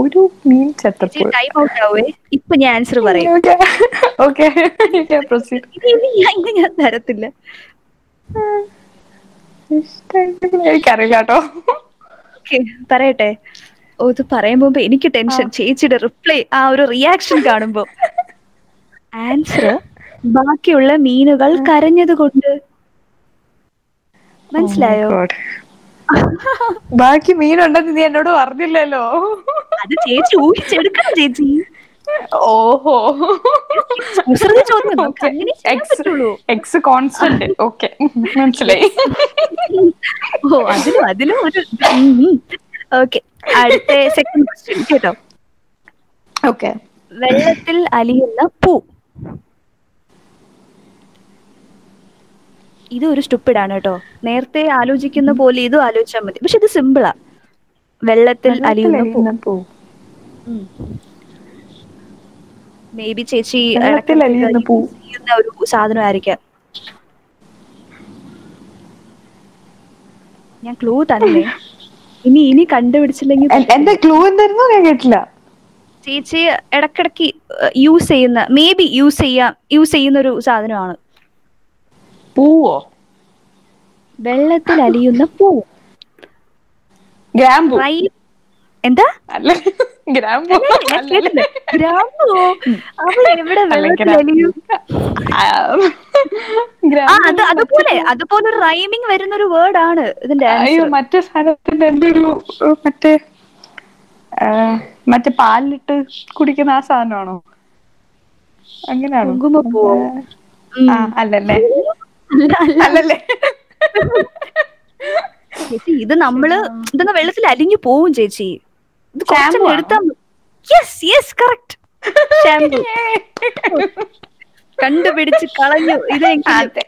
Speaker 2: ഒരു മീൻ ചത്തപ്പോൾ
Speaker 1: ടൈം ഔട്ട് ആവേ. ഇപ്പൊ ഞാൻ ആൻസർ പറയാം. ഞാൻ തരത്തില്ല.
Speaker 2: എനിക്കറിയില്ല കേട്ടോ
Speaker 1: പറയട്ടെ. ഓ ഇത് പറയുമ്പോ എനിക്ക് ടെൻഷൻ. ചേച്ചിയുടെ റിപ്ലൈ ആ ഒരു റിയാക്ഷൻ കാണുമ്പോ. ആൻസർ ബാക്കിയുള്ള മീനുകൾ കരഞ്ഞത് കൊണ്ട് മനസ്സിലായോ?
Speaker 2: ബാക്കി മീൻ ഉണ്ടെന്ന് ബാക്കി മീനുണ്ടെന്ന് നീ എന്നോട് പറഞ്ഞില്ലല്ലോ.
Speaker 1: അത് ചേച്ചി ഊഹിച്ചെടുക്കണം ചേച്ചി.
Speaker 2: ഓഹോ. എക്സ് കോൺസ്റ്റന്റ് ഓക്കെ മനസ്സിലായി.
Speaker 1: ഓ അതിലും അതിലും ഒരു ഓക്കെ അടുത്ത സെക്കൻഡ് ക്വസ്റ്റ്യൻ കേട്ടോ.
Speaker 2: ഓക്കെ
Speaker 1: വെള്ളത്തിൽ അലിയുന്ന പൂ. ഇത് ഒരു സ്റ്റുപ്പിഡ് ആണ് കേട്ടോ. നേരത്തെ ആലോചിക്കുന്ന പോലെ ഇതും ആലോചിച്ചാൽ മതി. പക്ഷെ ഇത് സിമ്പിളാ വെള്ളത്തിൽ അലിയുന്ന പൂ. മേ ബി ചേച്ചി ഒരു സാധനമായിരിക്കാം. ഞാൻ ക്ലൂ തന്നെ ഇനി ഇനി കണ്ടുപിടിച്ചില്ലെങ്കിൽ
Speaker 2: എന്റെ ക്ലൂ എന്തായിരുന്നു? ഞാൻ കേട്ടില്ല.
Speaker 1: ചേച്ചി ഇടക്കിടക്ക് യൂസ് ചെയ്യുന്ന മേ ബി യൂസ് ചെയ്യാം യൂസ് ചെയ്യുന്ന ഒരു സാധനമാണ്.
Speaker 2: പൂവോ?
Speaker 1: വെള്ളത്തിൽ അലിയുന്ന പൂ
Speaker 2: ഗ്രാമ്പു
Speaker 1: എന്താ?
Speaker 2: അല്ല. ഗ്രാമ്പു.
Speaker 1: ഗ്രാമ്പുവോ? അവൾ എവിടെ അത് അതുപോലെ അതുപോലെ ഒരു റൈമിങ് വരുന്ന ഒരു വേർഡ് ആണ് ഇതിന്റെ
Speaker 2: അയ്യോ മറ്റേ സാധനത്തിന്റെ എന്തൊരു മറ്റേ മറ്റേ പാലിലിട്ട് കുടിക്കുന്ന ആ സാധനമാണോ? അങ്ങനെയാണോ? അല്ലല്ലേ?
Speaker 1: അല്ല അല്ല.
Speaker 2: അല്ലല്ലേ?
Speaker 1: ചേച്ചി ഇത് നമ്മൾ ഇതൊന്ന് വെള്ളത്തിൽ അലിഞ്ഞു പോവും ചേച്ചി. യെസ് യെസ് കറക്റ്റ് കണ്ടുപിടിച്ച് കളഞ്ഞു.
Speaker 2: അതെ.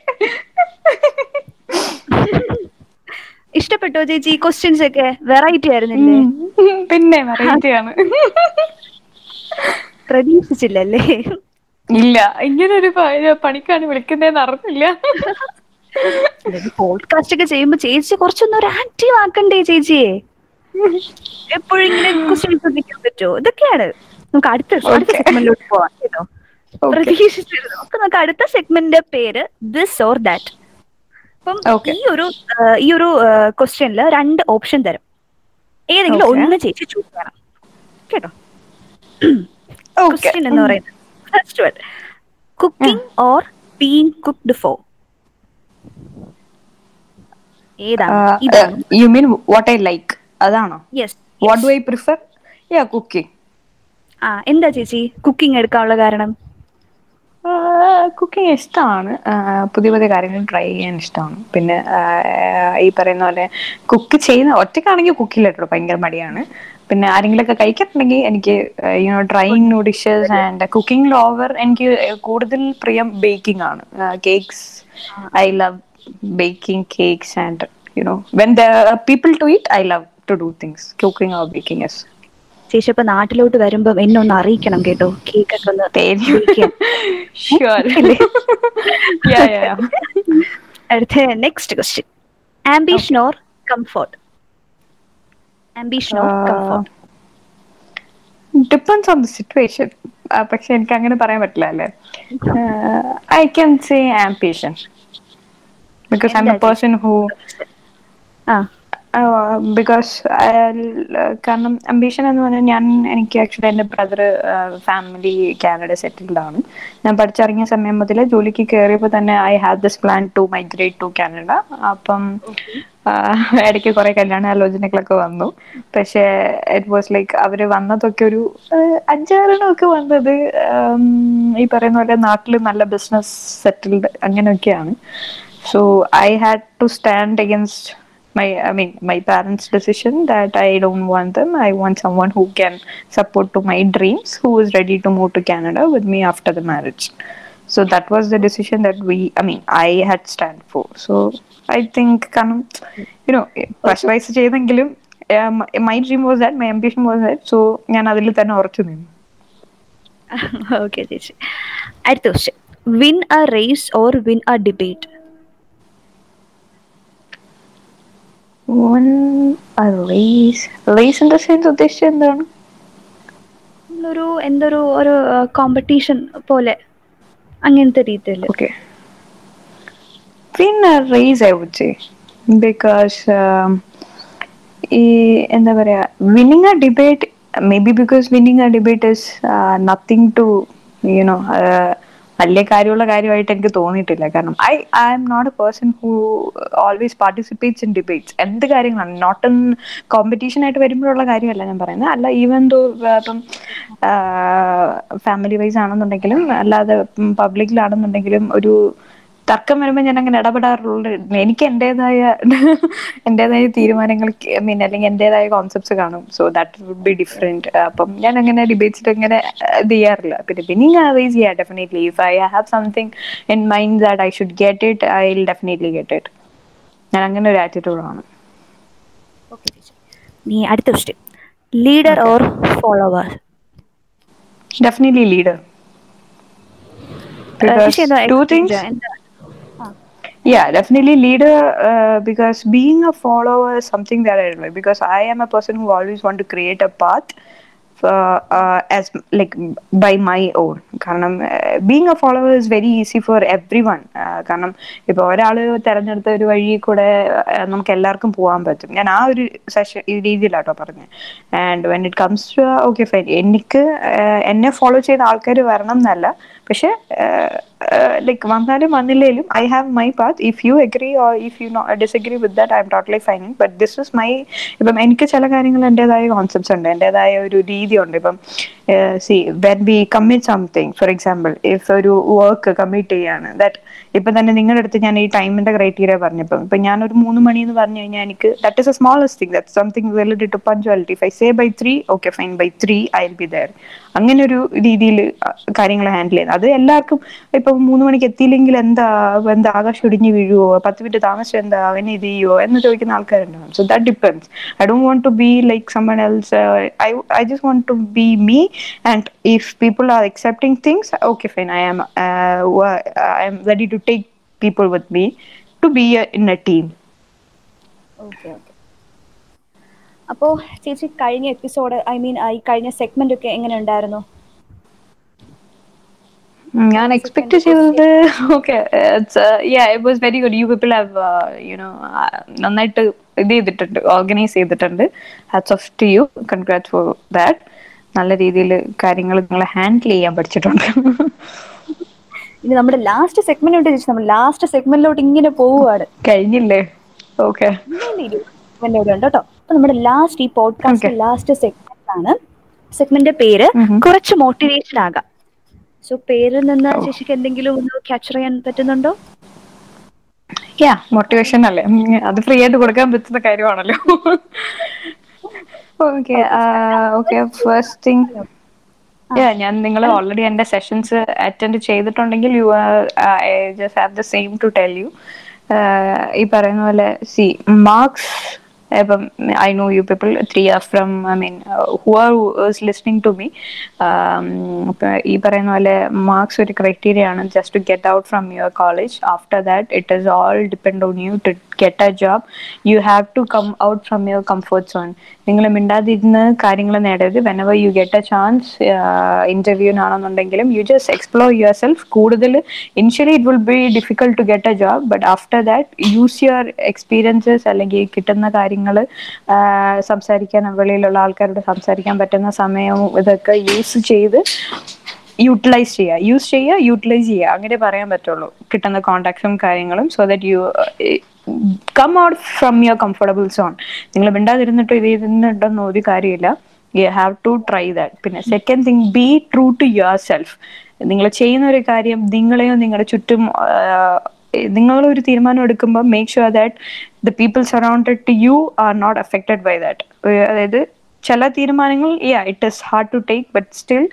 Speaker 1: ഇഷ്ടപ്പെട്ടോ ചേച്ചി ഈ ക്വസ്റ്റ്യൻസ് ഒക്കെ? വെറൈറ്റി ആയിരുന്നില്ലേ?
Speaker 2: ഉം. പിന്നെ വെറൈറ്റി ആണ്.
Speaker 1: പ്രതീക്ഷിച്ചില്ലല്ലേ?
Speaker 2: ഇല്ല ഇങ്ങനെ ഒരു പണിക്കാണ് വിളിക്കുന്നതെന്ന് അറിഞ്ഞില്ല.
Speaker 1: പോഡ്കാസ്റ്റ് ഒക്കെ ചെയ്യുമ്പോ ചേച്ചി കുറച്ചൊന്നും ഒരു ആക്റ്റീവ് ആക്കണ്ടേ ചേച്ചിയെ? എപ്പോഴും ഇങ്ങനെ ക്വസ്റ്റ്യൻ ചോദിക്കാൻ പറ്റുമോ? ഇതൊക്കെയാണ്. നമുക്ക് അടുത്ത അടുത്ത. സെഗ്മെന്റിലോട്ട് പോവാം കേട്ടോ. പ്രതീക്ഷിച്ചിരുന്നു. അപ്പൊ നമുക്ക് അടുത്ത സെഗ്മെന്റിന്റെ പേര് ദിസ് ഓർ ദാറ്റ് അപ്പം ഈ ഒരു ഈ ഒരു ക്വസ്റ്റ്യനിൽ രണ്ട് ഓപ്ഷൻ തരും. ഏതെങ്കിലും ഒന്ന് ചേച്ചി ചൂസ് ചെയ്യണം. കേട്ടോ? ക്വസ്റ്റ്യൻ എന്ന് പറയുന്നത്. First one cooking or being cooked for ഏതാണ്?
Speaker 2: You mean what I like അതാണോ?
Speaker 1: Yes
Speaker 2: what do I prefer yeah cooking
Speaker 1: ആ എന്താ ചേച്ചി? കുക്കിംഗ് എടുക്കാനുള്ള കാരണം?
Speaker 2: കുക്കിംഗ് ഇഷ്ടമാണ് പുതിയ പുതിയ കാര്യങ്ങൾ ട്രൈ ചെയ്യാൻ ഇഷ്ടമാണ് പിന്നെ ഈ പറയുന്ന പോലെ കുക്ക് ചെയ്യുന്ന ഒറ്റക്കാണെങ്കിൽ കുക്കില്ല കേട്ടോ ഭയങ്കര മടിയാണ്. പിന്നെ ആരെങ്കിലുമൊക്കെ കഴിക്കാറുണ്ടെങ്കിൽ എനിക്ക് you know drying dishes and cooking lover എനിക്ക് കൂടുതൽ പ്രിയം ബേക്കിംഗ് ആണ്. Cakes I love baking cakes and you know when the people to it I love to do things cooking or baking S
Speaker 1: ചേച്ചി ഇപ്പൊ നാട്ടിലോട്ട് വരുമ്പം എന്നെ ഒന്ന് അറിയിക്കണം കേട്ടോ. കേക്ക് ഒക്കെ ഒന്ന് അടുത്ത next question ambition or comfort ambition or comfort
Speaker 2: depends on the situation പക്ഷെ എനിക്ക് അങ്ങനെ പറയാൻ പറ്റില്ല അല്ലേ? I can say ambition because
Speaker 1: I'm
Speaker 2: a person
Speaker 1: who
Speaker 2: because കാരണം അംബീഷൻ എന്ന് പറഞ്ഞാൽ ഞാൻ എനിക്ക് ആക്ച്വലി എന്റെ ബ്രദർ ഫാമിലി കാനഡ സെറ്റിൽഡ് ആണ്. ഞാൻ പഠിച്ചിറങ്ങിയ സമയം മുതൽ ജോലിക്ക് കയറിയപ്പോൾ തന്നെ I have this plan to migrate to Canada അപ്പം ഇടയ്ക്ക് കുറെ കല്യാണ ആലോചനകളൊക്കെ വന്നു. പക്ഷേ ഇറ്റ് വാസ് ലൈക്ക് അവർ വന്നതൊക്കെ ഒരു അഞ്ചാറെണ്ണമൊക്കെ വന്നത് ഈ പറയുന്ന പോലെ നാട്ടിൽ നല്ല ബിസിനസ് സെറ്റിൽഡ് അങ്ങനെയൊക്കെയാണ്. So I had to stand against my i mean my parents decision that i don't want them i want someone who can support to my dreams who is ready to move to canada with me after the marriage so that was the decision that we i mean i had stand for so i think കാരണം you know pressurise ചെയ്തെങ്കിലും my dream was that my ambition was that so ഞാൻ അതിൽ തന്നെ ഉറച്ചു നിന്നു
Speaker 1: okay ചേച്ചി അടുത്ത question win a race or win a debate
Speaker 2: race race in the sense ഉദ്ദേശിച്ചത് എന്താണ്?
Speaker 1: ഒരു എന്തൊരു ഒരു കോമ്പറ്റീഷൻ പോലെ അങ്ങനത്തെ രീതിയിൽ
Speaker 2: ഓക്കെ പിന്നെ race I would say because ഈ എന്താ പറയാ winning a debate maybe because winning a debate is nothing to you know വലിയ കാര്യമുള്ള കാര്യമായിട്ട് എനിക്ക് തോന്നിയിട്ടില്ല. കാരണം I I'm not a person who always participates in debates എന്ത് കാര്യങ്ങളാണ്? നോട്ട് ഇൻ കോമ്പറ്റീഷൻ ആയിട്ട് വരുമ്പോഴുള്ള കാര്യമല്ല ഞാൻ പറയുന്നത്. അല്ല ഈവൻ ദോ ഇപ്പം ഫാമിലി വൈസ് ആണെന്നുണ്ടെങ്കിലും അല്ലാതെ പബ്ലിക്കിലാണെന്നുണ്ടെങ്കിലും ഒരു തർക്കം വരുമ്പോൾ ഞാൻ അങ്ങനെ ഇടപെടാറുള്ള എനിക്ക് എന്റെതായ എന്റെതായ തീരുമാനങ്ങൾ മീൻ അല്ലെങ്കിൽ എന്റെതായ കോൺസെപ്റ്റ്സ് കാണും. So that would be different അപ്പം ഞാൻ അങ്ങനെ ഡിബേറ്റ്സിൽ അങ്ങനെ ഇത് ചെയ്യാറില്ല. പിന്നെ വിന്നിങ് ആവേസ് ചെയ്യാം definitely if I have something in mind that I should get it I will definitely get it ഞാൻ അങ്ങനെ ഒരു ആറ്റിറ്റ്യൂഡാണ്
Speaker 1: നീ അടുത്ത question leader or follower
Speaker 2: definitely leader two things yeah definitely leader uh, because being a follower is something that i like because i am a person who always want to create a path as like by my own. കാരണം being a follower is very easy for everyone കാരണം ഇപ്പൊ ഒരാൾ തെരഞ്ഞെടുത്ത ഒരു വഴി കൂടെ നമുക്ക് എല്ലാവർക്കും പോകാൻ പറ്റും. ഞാൻ ആ ഒരു സെഷൻ രീതിയിലാട്ടോ പറഞ്ഞത് and when it comes to okay fine എനിക്ക് എന്നെ ഫോളോ ചെയ്ത ആൾക്കാർ വരണം എന്നല്ല. പക്ഷെ ലൈക്ക് വന്നാലും വന്നില്ലേലും I have my path if you agree or if you disagree with that I'm totally fine but this is my ഇപ്പം എനിക്ക് ചില കാര്യങ്ങൾ എന്റെതായ കോൺസെപ്റ്റ്സ് ഉണ്ട്. എന്റെതായ ഒരു രീതിയുണ്ട്. ഇപ്പം see when be commit something for example if ഒരു വർക്ക് കമ്മിറ്റ് ചെയ്യാണ് ദാറ്റ് ഇപ്പൊ തന്നെ നിങ്ങളുടെ അടുത്ത് ഞാൻ ഈ ടൈമിന്റെ ക്രൈറ്റീരിയ പറഞ്ഞപ്പോ ഇപ്പൊ ഞാൻ ഒരു മൂന്ന് മണി എന്ന് പറഞ്ഞു കഴിഞ്ഞാൽ എനിക്ക് that is a smallest thing that something related to punctuality five say by three okay fine by three I be there അങ്ങനെ ഒരു രീതിയിൽ കാര്യങ്ങൾ ഹാൻഡിൽ ചെയ്യുന്നത്. അത് എല്ലാവർക്കും ഇപ്പൊ മൂന്ന് മണിക്ക് എത്തിയില്ലെങ്കിൽ എന്താ എന്താ ആകാശം ഇടിഞ്ഞു വീഴുവോ? പത്ത് മിനിറ്റ് താമസം എന്താ? അവനെ ഇത് ചെയ്യുവോ? എന്ന് ചോദിക്കുന്ന ആൾക്കാരുണ്ടാവും. So that depends I don't want to be like someone else I I just want to be me and if people are accepting things okay fine I am I am ready to take people with me to be in in a
Speaker 1: team. Okay. അപ്പോൾ ചേച്ചി കഴിഞ്ഞ episode I mean ഈ കഴിഞ്ഞ segment ഒക്കെ എങ്ങനെ ഉണ്ടായിരുന്നു?
Speaker 2: ഞാൻ expect ചെയ്തത് okay it was very good you people have you know നന്നായിട്ട് ഇത് ചെയ്തിട്ടുണ്ട് ഓർഗനൈസ് ചെയ്തിട്ടുണ്ട്. Hats off to you congrat for that നല്ല രീതിയിൽ കാര്യങ്ങൾ നിങ്ങളെ ഹാൻഡിൽ ചെയ്യാൻ പഠിച്ചിട്ടുണ്ട്.
Speaker 1: ഇനി നമ്മുടെ ലാസ്റ്റ് സെഗ്മെന്റ് ഉണ്ട് ചേച്ചി നമ്മൾ ലാസ്റ്റ് സെഗ്മെന്റിലോട്ട് ഇങ്ങനെ പോവുകയാണ്
Speaker 2: കഴിഞ്ഞില്ലേ? ഓക്കെ
Speaker 1: സെഗ്മെന്റ് ഉണ്ട് കേട്ടോ അപ്പൊ നമ്മുടെ ലാസ്റ്റ് ഈ പോഡ്കാസ്റ്റ് ലാസ്റ്റ് സെഗ്മെന്റ് ആണ്. സെഗ്മെന്റ് പേര് കുറച്ച് മോട്ടിവേഷൻ ആകാം. സോ പേരിൽ നിന്ന് ചേച്ചിക്ക് എന്തെങ്കിലും ഒന്ന് ക്യാപ്ചർ ചെയ്യാൻ പറ്റുന്നുണ്ടോ?
Speaker 2: യാ മോട്ടിവേഷൻ അല്ലേ? അത് ഫ്രീ ആയിട്ട് കൊടുക്കാൻ പറ്റുന്ന കാര്യമാണല്ലോ. ഓക്കെ ഓക്കെ ഫസ്റ്റ് തിങ് ഞാൻ നിങ്ങൾ ഓൾറെഡി എന്റെ സെഷൻസ് അറ്റൻഡ് ചെയ്തിട്ടുണ്ടെങ്കിൽ you just have the same to tell you ഈ പറയുന്ന പോലെ സി മാർക്സ് ഇപ്പം I know you people three are from I mean who are who's listening to me ഈ പറയുന്ന പോലെ മാർക്സ് ഒരു ക്രൈറ്റീരിയ ആണ് just to get out from your college after that it is all depend on you to get a job you have to come out from your comfort zone നിങ്ങൾ മിണ്ടാതിരുന്ന് കാര്യങ്ങൾ നേടരുത്. Whenever you get a chance ഇന്റർവ്യൂവിനാണെന്നുണ്ടെങ്കിലും you just explore yourself കൂടുതൽ initially it will be difficult to get a job but after that use your experiences അല്ലെങ്കിൽ കിട്ടുന്ന കാര്യങ്ങൾ സംസാരിക്കാൻ വെളിയിലുള്ള ആൾക്കാരോട് സംസാരിക്കാൻ പറ്റുന്ന സമയവും ഇതൊക്കെ യൂസ് ചെയ്ത് യൂട്ടിലൈസ് ചെയ്യുക യൂസ് ചെയ്യുക യൂട്ടിലൈസ് ചെയ്യുക അങ്ങനെ പറയാൻ പറ്റുള്ളൂ. കിട്ടുന്ന കോണ്ടാക്ട്സും കാര്യങ്ങളും so that you come out from your comfortable zone നിങ്ങൾ മിണ്ടാതിരുന്നിട്ടോ ഇത് ഇരുന്നിട്ടൊന്നും ഒരു കാര്യമില്ല. You have to try that പിന്നെ second thing be true to yourself നിങ്ങൾ ചെയ്യുന്ന ഒരു കാര്യം നിങ്ങളെയോ നിങ്ങളുടെ ചുറ്റും നിങ്ങൾ ഒരു തീരുമാനം എടുക്കുമ്പോൾ make sure that the people surrounded to you are not affected by that അതായത് ചില തീരുമാനങ്ങൾ yeah it is hard to take but still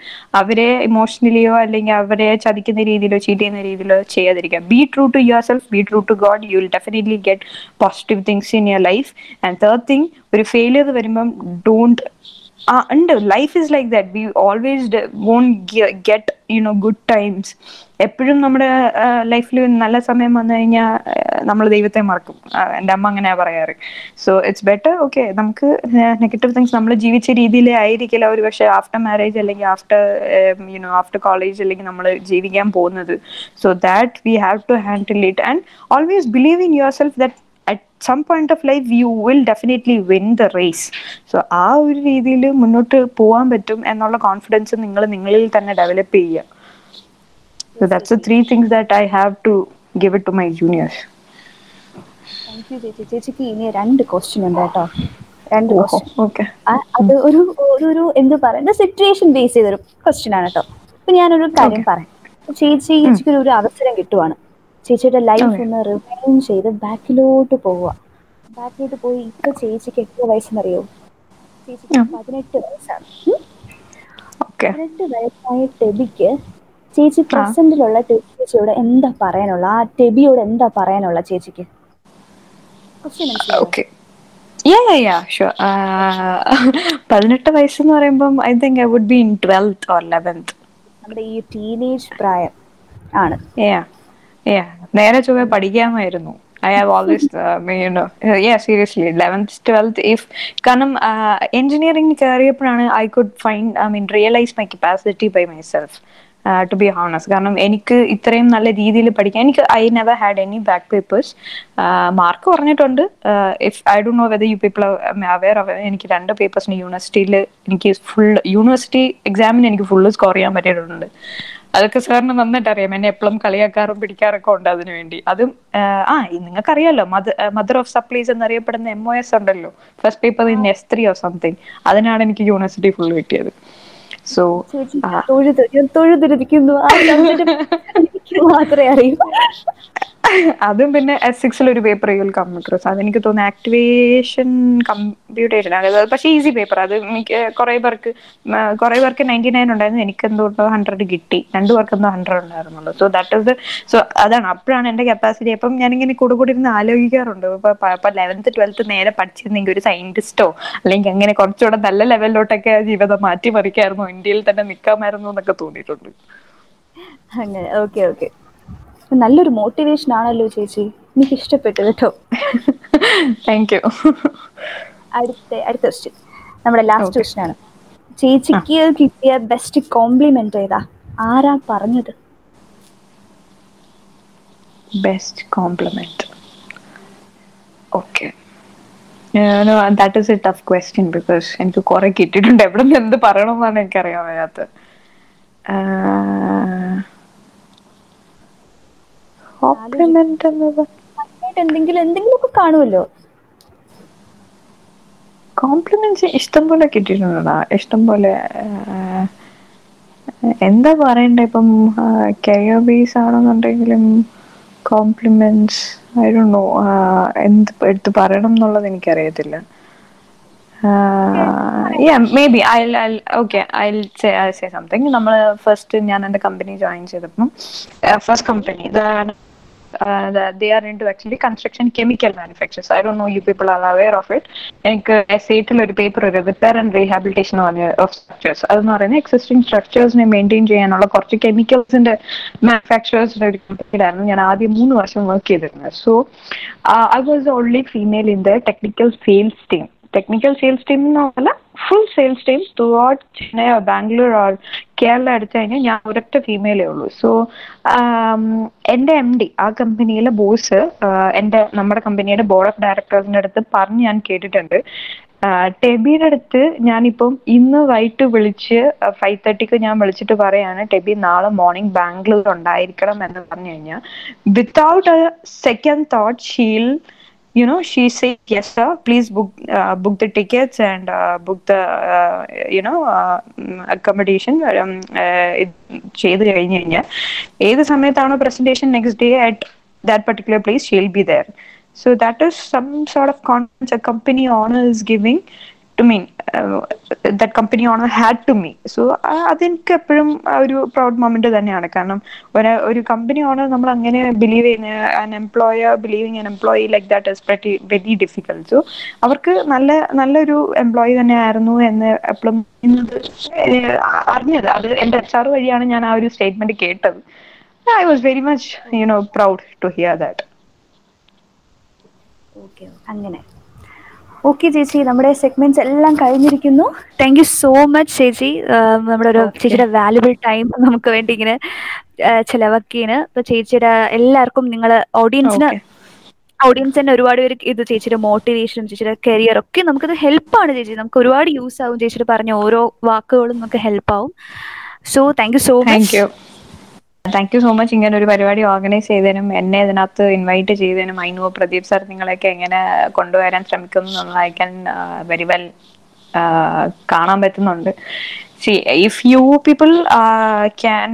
Speaker 2: അവരെ ഇമോഷണലിയോ അല്ലെങ്കിൽ അവരെ ചതിക്കുന്ന രീതിയിലോ ചീറ്റ് ചെയ്യുന്ന രീതിയിലോ ചെയ്യാതിരിക്കുക. Be true to yourself be true to God you will definitely get positive things in your life and third thing ഒരു ഫെയിലിയർ വരുമ്പം ഡോണ്ട് ആ ഉണ്ട്. Life is like that we always won't get you know good times എപ്പോഴും നമ്മുടെ ലൈഫിൽ നല്ല സമയം വന്നു കഴിഞ്ഞാൽ നമ്മൾ ദൈവത്തെ മറക്കും. എന്റെ അമ്മ അങ്ങനെയാ പറയാറ്. സോ ഇറ്റ്സ് ബെറ്റർ ഓക്കെ നമുക്ക് നെഗറ്റീവ് തിങ്സ് നമ്മൾ ജീവിച്ച രീതിയിലേ ആയിരിക്കില്ല. ഒരു പക്ഷേ ആഫ്റ്റർ മാരേജ് അല്ലെങ്കിൽ after you know after college അല്ലെങ്കിൽ നമ്മൾ ജീവിക്കാൻ പോകുന്നത്. So that we have to handle it and always believe in yourself that some point of life you will definitely win the race so uh ഒരു രീതിയിൽ മുന്നോട്ട് പോകാൻ പറ്റും എന്നുള്ള കോൺഫിഡൻസ് നിങ്ങൾ നിങ്ങളിൽ തന്നെ ഡെവലപ്പ് ചെയ്യുക. So that's the three things that I have to give it to my juniors
Speaker 3: thank you ചേച്ചി. ചേച്ചിക്ക് ഇനി രണ്ട് ക്വസ്റ്റ്യൻ ഉണ്ട് കേട്ടോ. രണ്ട് ക്വസ്റ്റ്യൻ അത് ഒരു ഒരു ഒരു എന്ത് പറയുന്നത് സിറ്റുവേഷൻ ബേസ് ചെയ്തൊരു ക്വസ്റ്റ്യൻ ആണ് കേട്ടോ. അപ്പൊ ഞാനൊരു കാര്യം പറയാം. ചേച്ചി ചേച്ചിക്ക് ഒരു അവസരം കിട്ടുവാണ്. ചേച്ചിയുടെ ലൈഫ് ഒന്ന് റിവൈൻ ചെയ്ത് ബാക്കിലോട്ട് പോവുക. ബാക്കിലോട്ട് പോയി ഇപ്പൊ ചേച്ചിക്ക് എത്ര വയസ്സെന്നറിയോ? ചേച്ചിക്ക് പതിനെട്ട് വയസ്സാണ്. പതിനെട്ട് വയസ്സായ ടെബിക്ക് ചേച്ചി പ്രസന്റിലുള്ള ചേച്ചിയോട് എന്താ പറയാനുള്ള? ആ ടെബിയോട് എന്താ പറയാനുള്ള ചേച്ചിക്ക്?
Speaker 2: ഓക്കെ പതിനെട്ട് വയസ്സെന്ന് പറയുമ്പോൾ I think I would be in twelfth or eleventh
Speaker 3: നമ്മുടെ ഈ ടീനേജ് പ്രായം ആണ്.
Speaker 2: നേരെ ചൊവ്വെ പഠിക്കാമായിരുന്നു. I have always you know yeah seriously eleventh twelfth if കാരണം engineering കയറിയപ്പോഴാണ് I could find I mean realise my capacity by myself to be honest കാരണം എനിക്ക് ഇത്രയും നല്ല രീതിയിൽ പഠിക്കാൻ എനിക്ക് I never had any back papers mark പറഞ്ഞിട്ടുണ്ട് if I Dr know whether you people aware എനിക്ക് രണ്ട് പേപ്പേഴ്സിന് യൂണിവേഴ്സിറ്റിയിൽ എനിക്ക് ഫുൾ യൂണിവേഴ്സിറ്റി എക്സാമിന് എനിക്ക് ഫുള്ള് സ്കോർ ചെയ്യാൻ പറ്റിയിട്ടുണ്ട്. അതൊക്കെ സാറിന് നന്നായിട്ട് അറിയാം എന്നെ എപ്പോഴും കളിയാക്കാറും പിടിക്കാറൊക്കെ ഉണ്ട് അതിനു വേണ്ടി. അതും ആ നിങ്ങൾക്കറിയാലോ മദർ ഓഫ് സപ്ലീസ് എന്നറിയപ്പെടുന്ന എം ഒ എസ് ഉണ്ടല്ലോ. First paper in S three or something അതിനാണ് എനിക്ക് യൂണിവേഴ്സിറ്റി ഫുൾ കിട്ടിയത്. സോ
Speaker 3: തൊഴുത് ഞാൻ തൊഴുതിരിക്കുന്നു. ആ മാത്രമേ അറിയൂ.
Speaker 2: അതും പിന്നെ എസ് സിക്സിൽ ഒരു പേപ്പർ യു കമ്പ്യൂട്ടർ അക്രോസ് അതെനിക്ക് തോന്നുന്നു ആക്ടിവേഷൻ കമ്പ്യൂട്ടേഷൻ അതായത് പക്ഷേ ഈസി പേപ്പർ അത് എനിക്ക് കുറെ പേർക്ക് കുറെ പേർക്ക് നയന്റി നയൻ ഉണ്ടായിരുന്നു. എനിക്ക് എന്തോ ഹൺഡ്രഡ് കിട്ടി. രണ്ട് പേർക്ക് എന്തോ ഹൺഡ്രഡ് ഉണ്ടായിരുന്നുള്ളൂ. So that is the so അതാണ്. അപ്പോഴാണ് എന്റെ കപ്പാസിറ്റി അപ്പം ഞാനിങ്ങനെ കൂടെ കൂടി ഇരുന്ന് ആലോചിക്കാറുണ്ട്. ഇപ്പൊ ഇപ്പൊ ലെവൻത്ത് ട്വൽത്ത് നേരെ പഠിച്ചിരുന്നെങ്കിൽ ഒരു സയന്റിസ്റ്റോ അല്ലെങ്കിൽ അങ്ങനെ കുറച്ചുകൂടെ നല്ല ലെവലിലോട്ടൊക്കെ ജീവിതം മാറ്റിമറിക്കായിരുന്നു? ഇന്ത്യയിൽ തന്നെ നിൽക്കാമായിരുന്നു എന്നൊക്കെ തോന്നിയിട്ടുണ്ട്.
Speaker 3: അങ്ങനെ. ഓക്കെ ഓക്കെ നല്ലൊരു മോട്ടിവേഷൻ ആണല്ലോ ചേച്ചി. എനിക്ക് ഇഷ്ടപ്പെട്ടു കേട്ടോ
Speaker 2: താങ്ക് യു
Speaker 3: അടുത്ത അടുത്ത ക്വസ്റ്റ്യൻ നമ്മുടെ ലാസ്റ്റ് ക്വസ്റ്റ്യൻ ആണ്. ചേച്ചിക്ക് കിട്ടിയ ബെസ്റ്റ് കോംപ്ലിമെന്റ് ഏതാ? ആരാ പറഞ്ഞത്?
Speaker 2: Best compliment okay that is a tough question because എനിക്ക് കുറെ കിട്ടിയിട്ടുണ്ട്. എവിടെ നിന്ന് എന്ത് പറയണമെന്നാണ് എനിക്കറിയാൻ വയ്യാത്തത് കോംപ്ലിമെന്റ് എന്നത്
Speaker 3: എന്തെങ്കിലും എന്തെങ്കിലുമൊക്കെ കാണുമല്ലോ?
Speaker 2: കോംപ്ലിമെന്റ്സ് ഇഷ്ടം പോലെ കിട്ടിയിട്ടുണ്ടടാ? ഇഷ്ടം പോലെ എന്താ പറയണ്ടേ ഇപ്പം കരിയർ ബേസ് ആണെന്നുണ്ടെങ്കിലും കോംപ്ലിമെന്റ്സ് ഐ ഡോ നോ എന്ത് എടുത്ത് പറയണം എന്നുള്ളത് എനിക്കറിയത്തില്ല. Maybe I okay I say say something നമ്മൾ ഫസ്റ്റ് ഞാൻ എന്റെ കമ്പനി ജോയിൻ ചെയ്തപ്പം first company they are into actually construction chemical manufacturers. I don't know you people are aware of it. എനിക്ക് എസ് എയ്റ്റിൽ ഒരു പേപ്പർ ഒരു repair and rehabilitation of structures അതെന്ന് പറയുന്നത് എക്സിസ്റ്റിംഗ് സ്ട്രക്ചേഴ്സിനെ മെയിന്റെയിൻ ചെയ്യാനുള്ള കുറച്ച് കെമിക്കൽസിന്റെ മാനുഫാക്ചറേഴ്സിന്റെ ഒരു കമ്പനിയിലായിരുന്നു ഞാൻ ആദ്യം മൂന്ന് വർഷം വർക്ക് ചെയ്തിരുന്നത് so I was only female in the technical sales team technical sales team എന്നല്ല full sales team throughout Chennai or Bangalore or Kerala എടുത്തു കഴിഞ്ഞാൽ ഞാൻ ഒരൊറ്റ ഫീമെയിലേ ഉള്ളൂ. സോ എന്റെ എം ഡി ആ കമ്പനിയിലെ ബോസ് എന്റെ നമ്മുടെ കമ്പനിയുടെ ബോർഡ് ഓഫ് ഡയറക്ടേഴ്സിന്റെ അടുത്ത് പറഞ്ഞ് ഞാൻ കേട്ടിട്ടുണ്ട്. ടെബിയുടെ അടുത്ത് ഞാനിപ്പം ഇന്ന് വൈകിട്ട് വിളിച്ച് ഫൈവ് തേർട്ടിക്ക് ഞാൻ വിളിച്ചിട്ട് പറയാണ് ടെബി നാളെ മോർണിംഗ് ബാംഗ്ലൂർ ഉണ്ടായിരിക്കണം എന്ന് പറഞ്ഞു കഴിഞ്ഞാൽ without a second thought she'll you know she said yes sir please book uh, book the tickets and uh, book the uh, you know uh, accommodation um, uh, ഇത് ചെയ്ത് കഴിഞ്ഞ് കഴിഞ്ഞാൽ ഏത് സമയത്താണോ presentation next day at that particular place she'll be there so that is some sort of confidence a company owner is giving to mean that company owner had to me so അതെനിക്ക് എപ്പോഴും ഒരു proud moment തന്നെയാണ്. കാരണം ഒരു ഒരു company owner നമ്മൾ അങ്ങനെ believe ചെയ്യുന്ന an employer believing an employee like that is very very difficult so അവർക്ക് നല്ല നല്ലൊരു എംപ്ലോയി തന്നെ ആയിരുന്നു എന്ന് എപ്പോഴും അറിഞ്ഞത്. അത് എന്റെ എച്ച് ആർ വഴിയാണ് ഞാൻ ആ ഒരു സ്റ്റേറ്റ്മെന്റ് കേട്ടത്. I was very much you know proud to hear
Speaker 3: that അങ്ങനെ. ഓക്കെ ചേച്ചി നമ്മുടെ സെഗ്മെന്റ്സ് എല്ലാം കഴിഞ്ഞിരിക്കുന്നു.
Speaker 1: താങ്ക് യു സോ മച്ച് ചേച്ചി. നമ്മുടെ ഒരു ചേച്ചിയുടെ വാല്യുബിൾ ടൈം നമുക്ക് വേണ്ടി ഇങ്ങനെ ചെലവാക്കിയാണ് ഇപ്പൊ ചേച്ചിയുടെ എല്ലാവർക്കും നിങ്ങൾ ഓഡിയൻസിന്
Speaker 2: ഓഡിയൻസിന്
Speaker 1: ഓഡിയൻസ് തന്നെ ഒരുപാട് പേര് ഇത് ചേച്ചിയുടെ മോട്ടിവേഷനും ചേച്ചിയുടെ കരിയർ ഒക്കെ നമുക്കത് ഹെൽപ്പാണ് ചേച്ചി. നമുക്ക് ഒരുപാട് യൂസ് ആവും ചേച്ചിയുടെ പറഞ്ഞ ഓരോ വാക്കുകളും നമുക്ക് ഹെൽപ്പ് ആവും. So thank
Speaker 2: you
Speaker 1: so
Speaker 2: much thank you so much ഇങ്ങനെ ഒരു പരിപാടി ഓർഗനൈസ് ചെയ്തതിനും എന്നെ ഇതിനകത്ത് ഇൻവൈറ്റ് ചെയ്തതിനും അതിനു പ്രദീപ് സാർ നിങ്ങളെയൊക്കെ എങ്ങനെ കൊണ്ടുവരാൻ ശ്രമിക്കുന്നു വെരി വെൽ കാണാൻ പറ്റുന്നുണ്ട്. See if you people can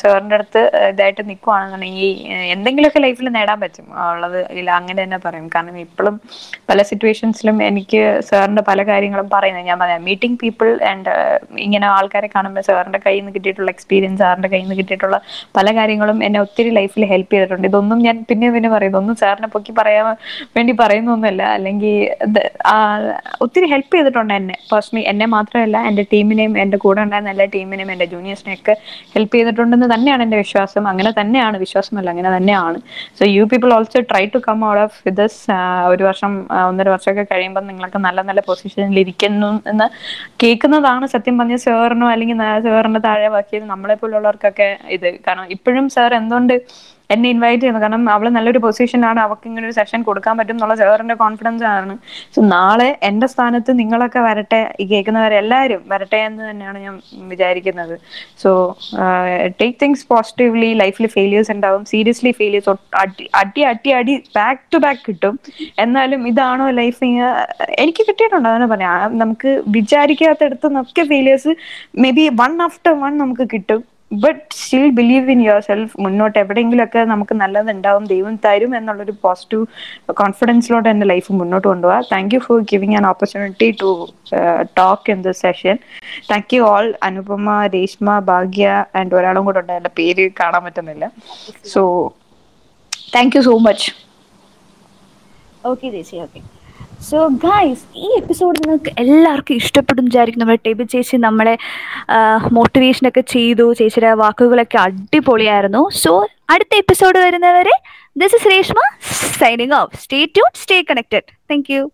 Speaker 2: സാറിന്റെ അടുത്ത് ഇതായിട്ട് നിൽക്കുവാണെന്നുണ്ടെങ്കിൽ എന്തെങ്കിലുമൊക്കെ ലൈഫിൽ നേടാൻ പറ്റും. ഉള്ളത് ഇല്ല അങ്ങനെ തന്നെ പറയും. കാരണം ഇപ്പോഴും പല സിറ്റുവേഷൻസിലും എനിക്ക് സാറിന്റെ പല കാര്യങ്ങളും പറയുന്നത്. ഞാൻ പറയാം മീറ്റിംഗ് പീപ്പിൾ ആൻഡ് ഇങ്ങനെ ആൾക്കാരെ കാണുമ്പോൾ സാറിന്റെ കയ്യിൽ നിന്ന് കിട്ടിയിട്ടുള്ള എക്സ്പീരിയൻസ് സാറിന്റെ കയ്യിൽ നിന്ന് കിട്ടിയിട്ടുള്ള പല കാര്യങ്ങളും എന്നെ ഒത്തിരി ലൈഫിൽ ഹെൽപ്പ് ചെയ്തിട്ടുണ്ട്. ഇതൊന്നും ഞാൻ പിന്നെ പിന്നെ പറയും. ഇതൊന്നും സാറിനെ പൊക്കി പറയാൻ വേണ്ടി പറയുന്നൊന്നുമല്ല. അല്ലെങ്കിൽ ഒത്തിരി ഹെൽപ്പ് ചെയ്തിട്ടുണ്ട് എന്നെ. പേഴ്സണലി എന്നെ മാത്രമല്ല എന്റെ ടീമിനെയും എന്റെ കൂടെ ഉണ്ടായിരുന്ന എല്ലാ ടീമിനും എന്റെ ജൂനിയേഴ്സിനെയൊക്കെ ഹെൽപ്പ് ചെയ്തിട്ടുണ്ടെന്ന് തന്നെയാണ് എന്റെ വിശ്വാസം. അങ്ങനെ തന്നെയാണ് വിശ്വാസമല്ല അങ്ങനെ തന്നെയാണ്. So you people also try to come out of this ഒരു വർഷം ഒന്നര വർഷമൊക്കെ കഴിയുമ്പോൾ നിങ്ങളൊക്കെ നല്ല നല്ല പൊസിഷനിൽ ഇരിക്കുന്നു എന്ന് കേൾക്കുന്നതാണ് സത്യം പറഞ്ഞ സാറിനോ അല്ലെങ്കിൽ സാറിന്റെ താഴെ ബാക്കി നമ്മളെ പോലുള്ളവർക്കൊക്കെ ഇത്. കാരണം ഇപ്പോഴും സാർ എന്തുകൊണ്ട് എന്നെ ഇൻവൈറ്റ് ചെയ്യുന്നത് കാരണം അവൾ നല്ലൊരു പൊസിഷനാണ് അവൾക്ക് ഇങ്ങനെ ഒരു സെഷൻ കൊടുക്കാൻ പറ്റും എന്നുള്ള ചേറിന്റെ കോൺഫിഡൻസ് ആണ്. സോ നാളെ എന്റെ സ്ഥാനത്ത് നിങ്ങളൊക്കെ വരട്ടെ. ഈ കേൾക്കുന്നവരെല്ലാവരും വരട്ടെ എന്ന് തന്നെയാണ് ഞാൻ വിചാരിക്കുന്നത്. സോ ടേക്ക് തിങ്സ് പോസിറ്റീവ്ലി ലൈഫിൽ ഫെയിലിയേഴ്സ് ഉണ്ടാവും. സീരിയസ്ലി ഫെയിലിയേഴ്സ് അടി അടി അടി ബാക്ക് ടു ബാക്ക് കിട്ടും. എന്നാലും ഇതാണോ ലൈഫ് എനിക്ക് കിട്ടിയിട്ടുണ്ട്? അതാണ് പറയാം നമുക്ക് വിചാരിക്കാത്തടത്ത് നിന്നൊക്കെ failures maybe one after one നമുക്ക് കിട്ടും. But still believe in yourself മുന്നോട്ട് എവിടെയെങ്കിലുമൊക്കെ നമുക്ക് നല്ലതുണ്ടാവും. ദൈവം തരും എന്നുള്ളൊരു പോസിറ്റീവ് കോൺഫിഡൻസിലോട്ട് എന്റെ ലൈഫ് മുന്നോട്ട് കൊണ്ടുപോകാം thank you for giving an opportunity to talk in this session thank you all Anupama Reshma Bhagya and ഒരാളും കൂടെ ഉണ്ട്. എന്റെ പേര് കാണാൻ പറ്റുന്നില്ല. So thank you so much
Speaker 3: okay ചേച്ചി ഓക്കെ സോ ഗൈസ് ഈ എപ്പിസോഡ് നിങ്ങൾക്ക് എല്ലാവർക്കും ഇഷ്ടപ്പെടും വിചാരിക്കും നമ്മുടെ ടേബിൾ ചേച്ചി നമ്മളെ മോട്ടിവേഷനൊക്കെ ചെയ്തു ചേച്ചിയുടെ വാക്കുകളൊക്കെ അടിപൊളിയായിരുന്നു. സോ അടുത്ത എപ്പിസോഡ് വരുന്നവരെ this is Reshma signing off stay tuned stay connected thank you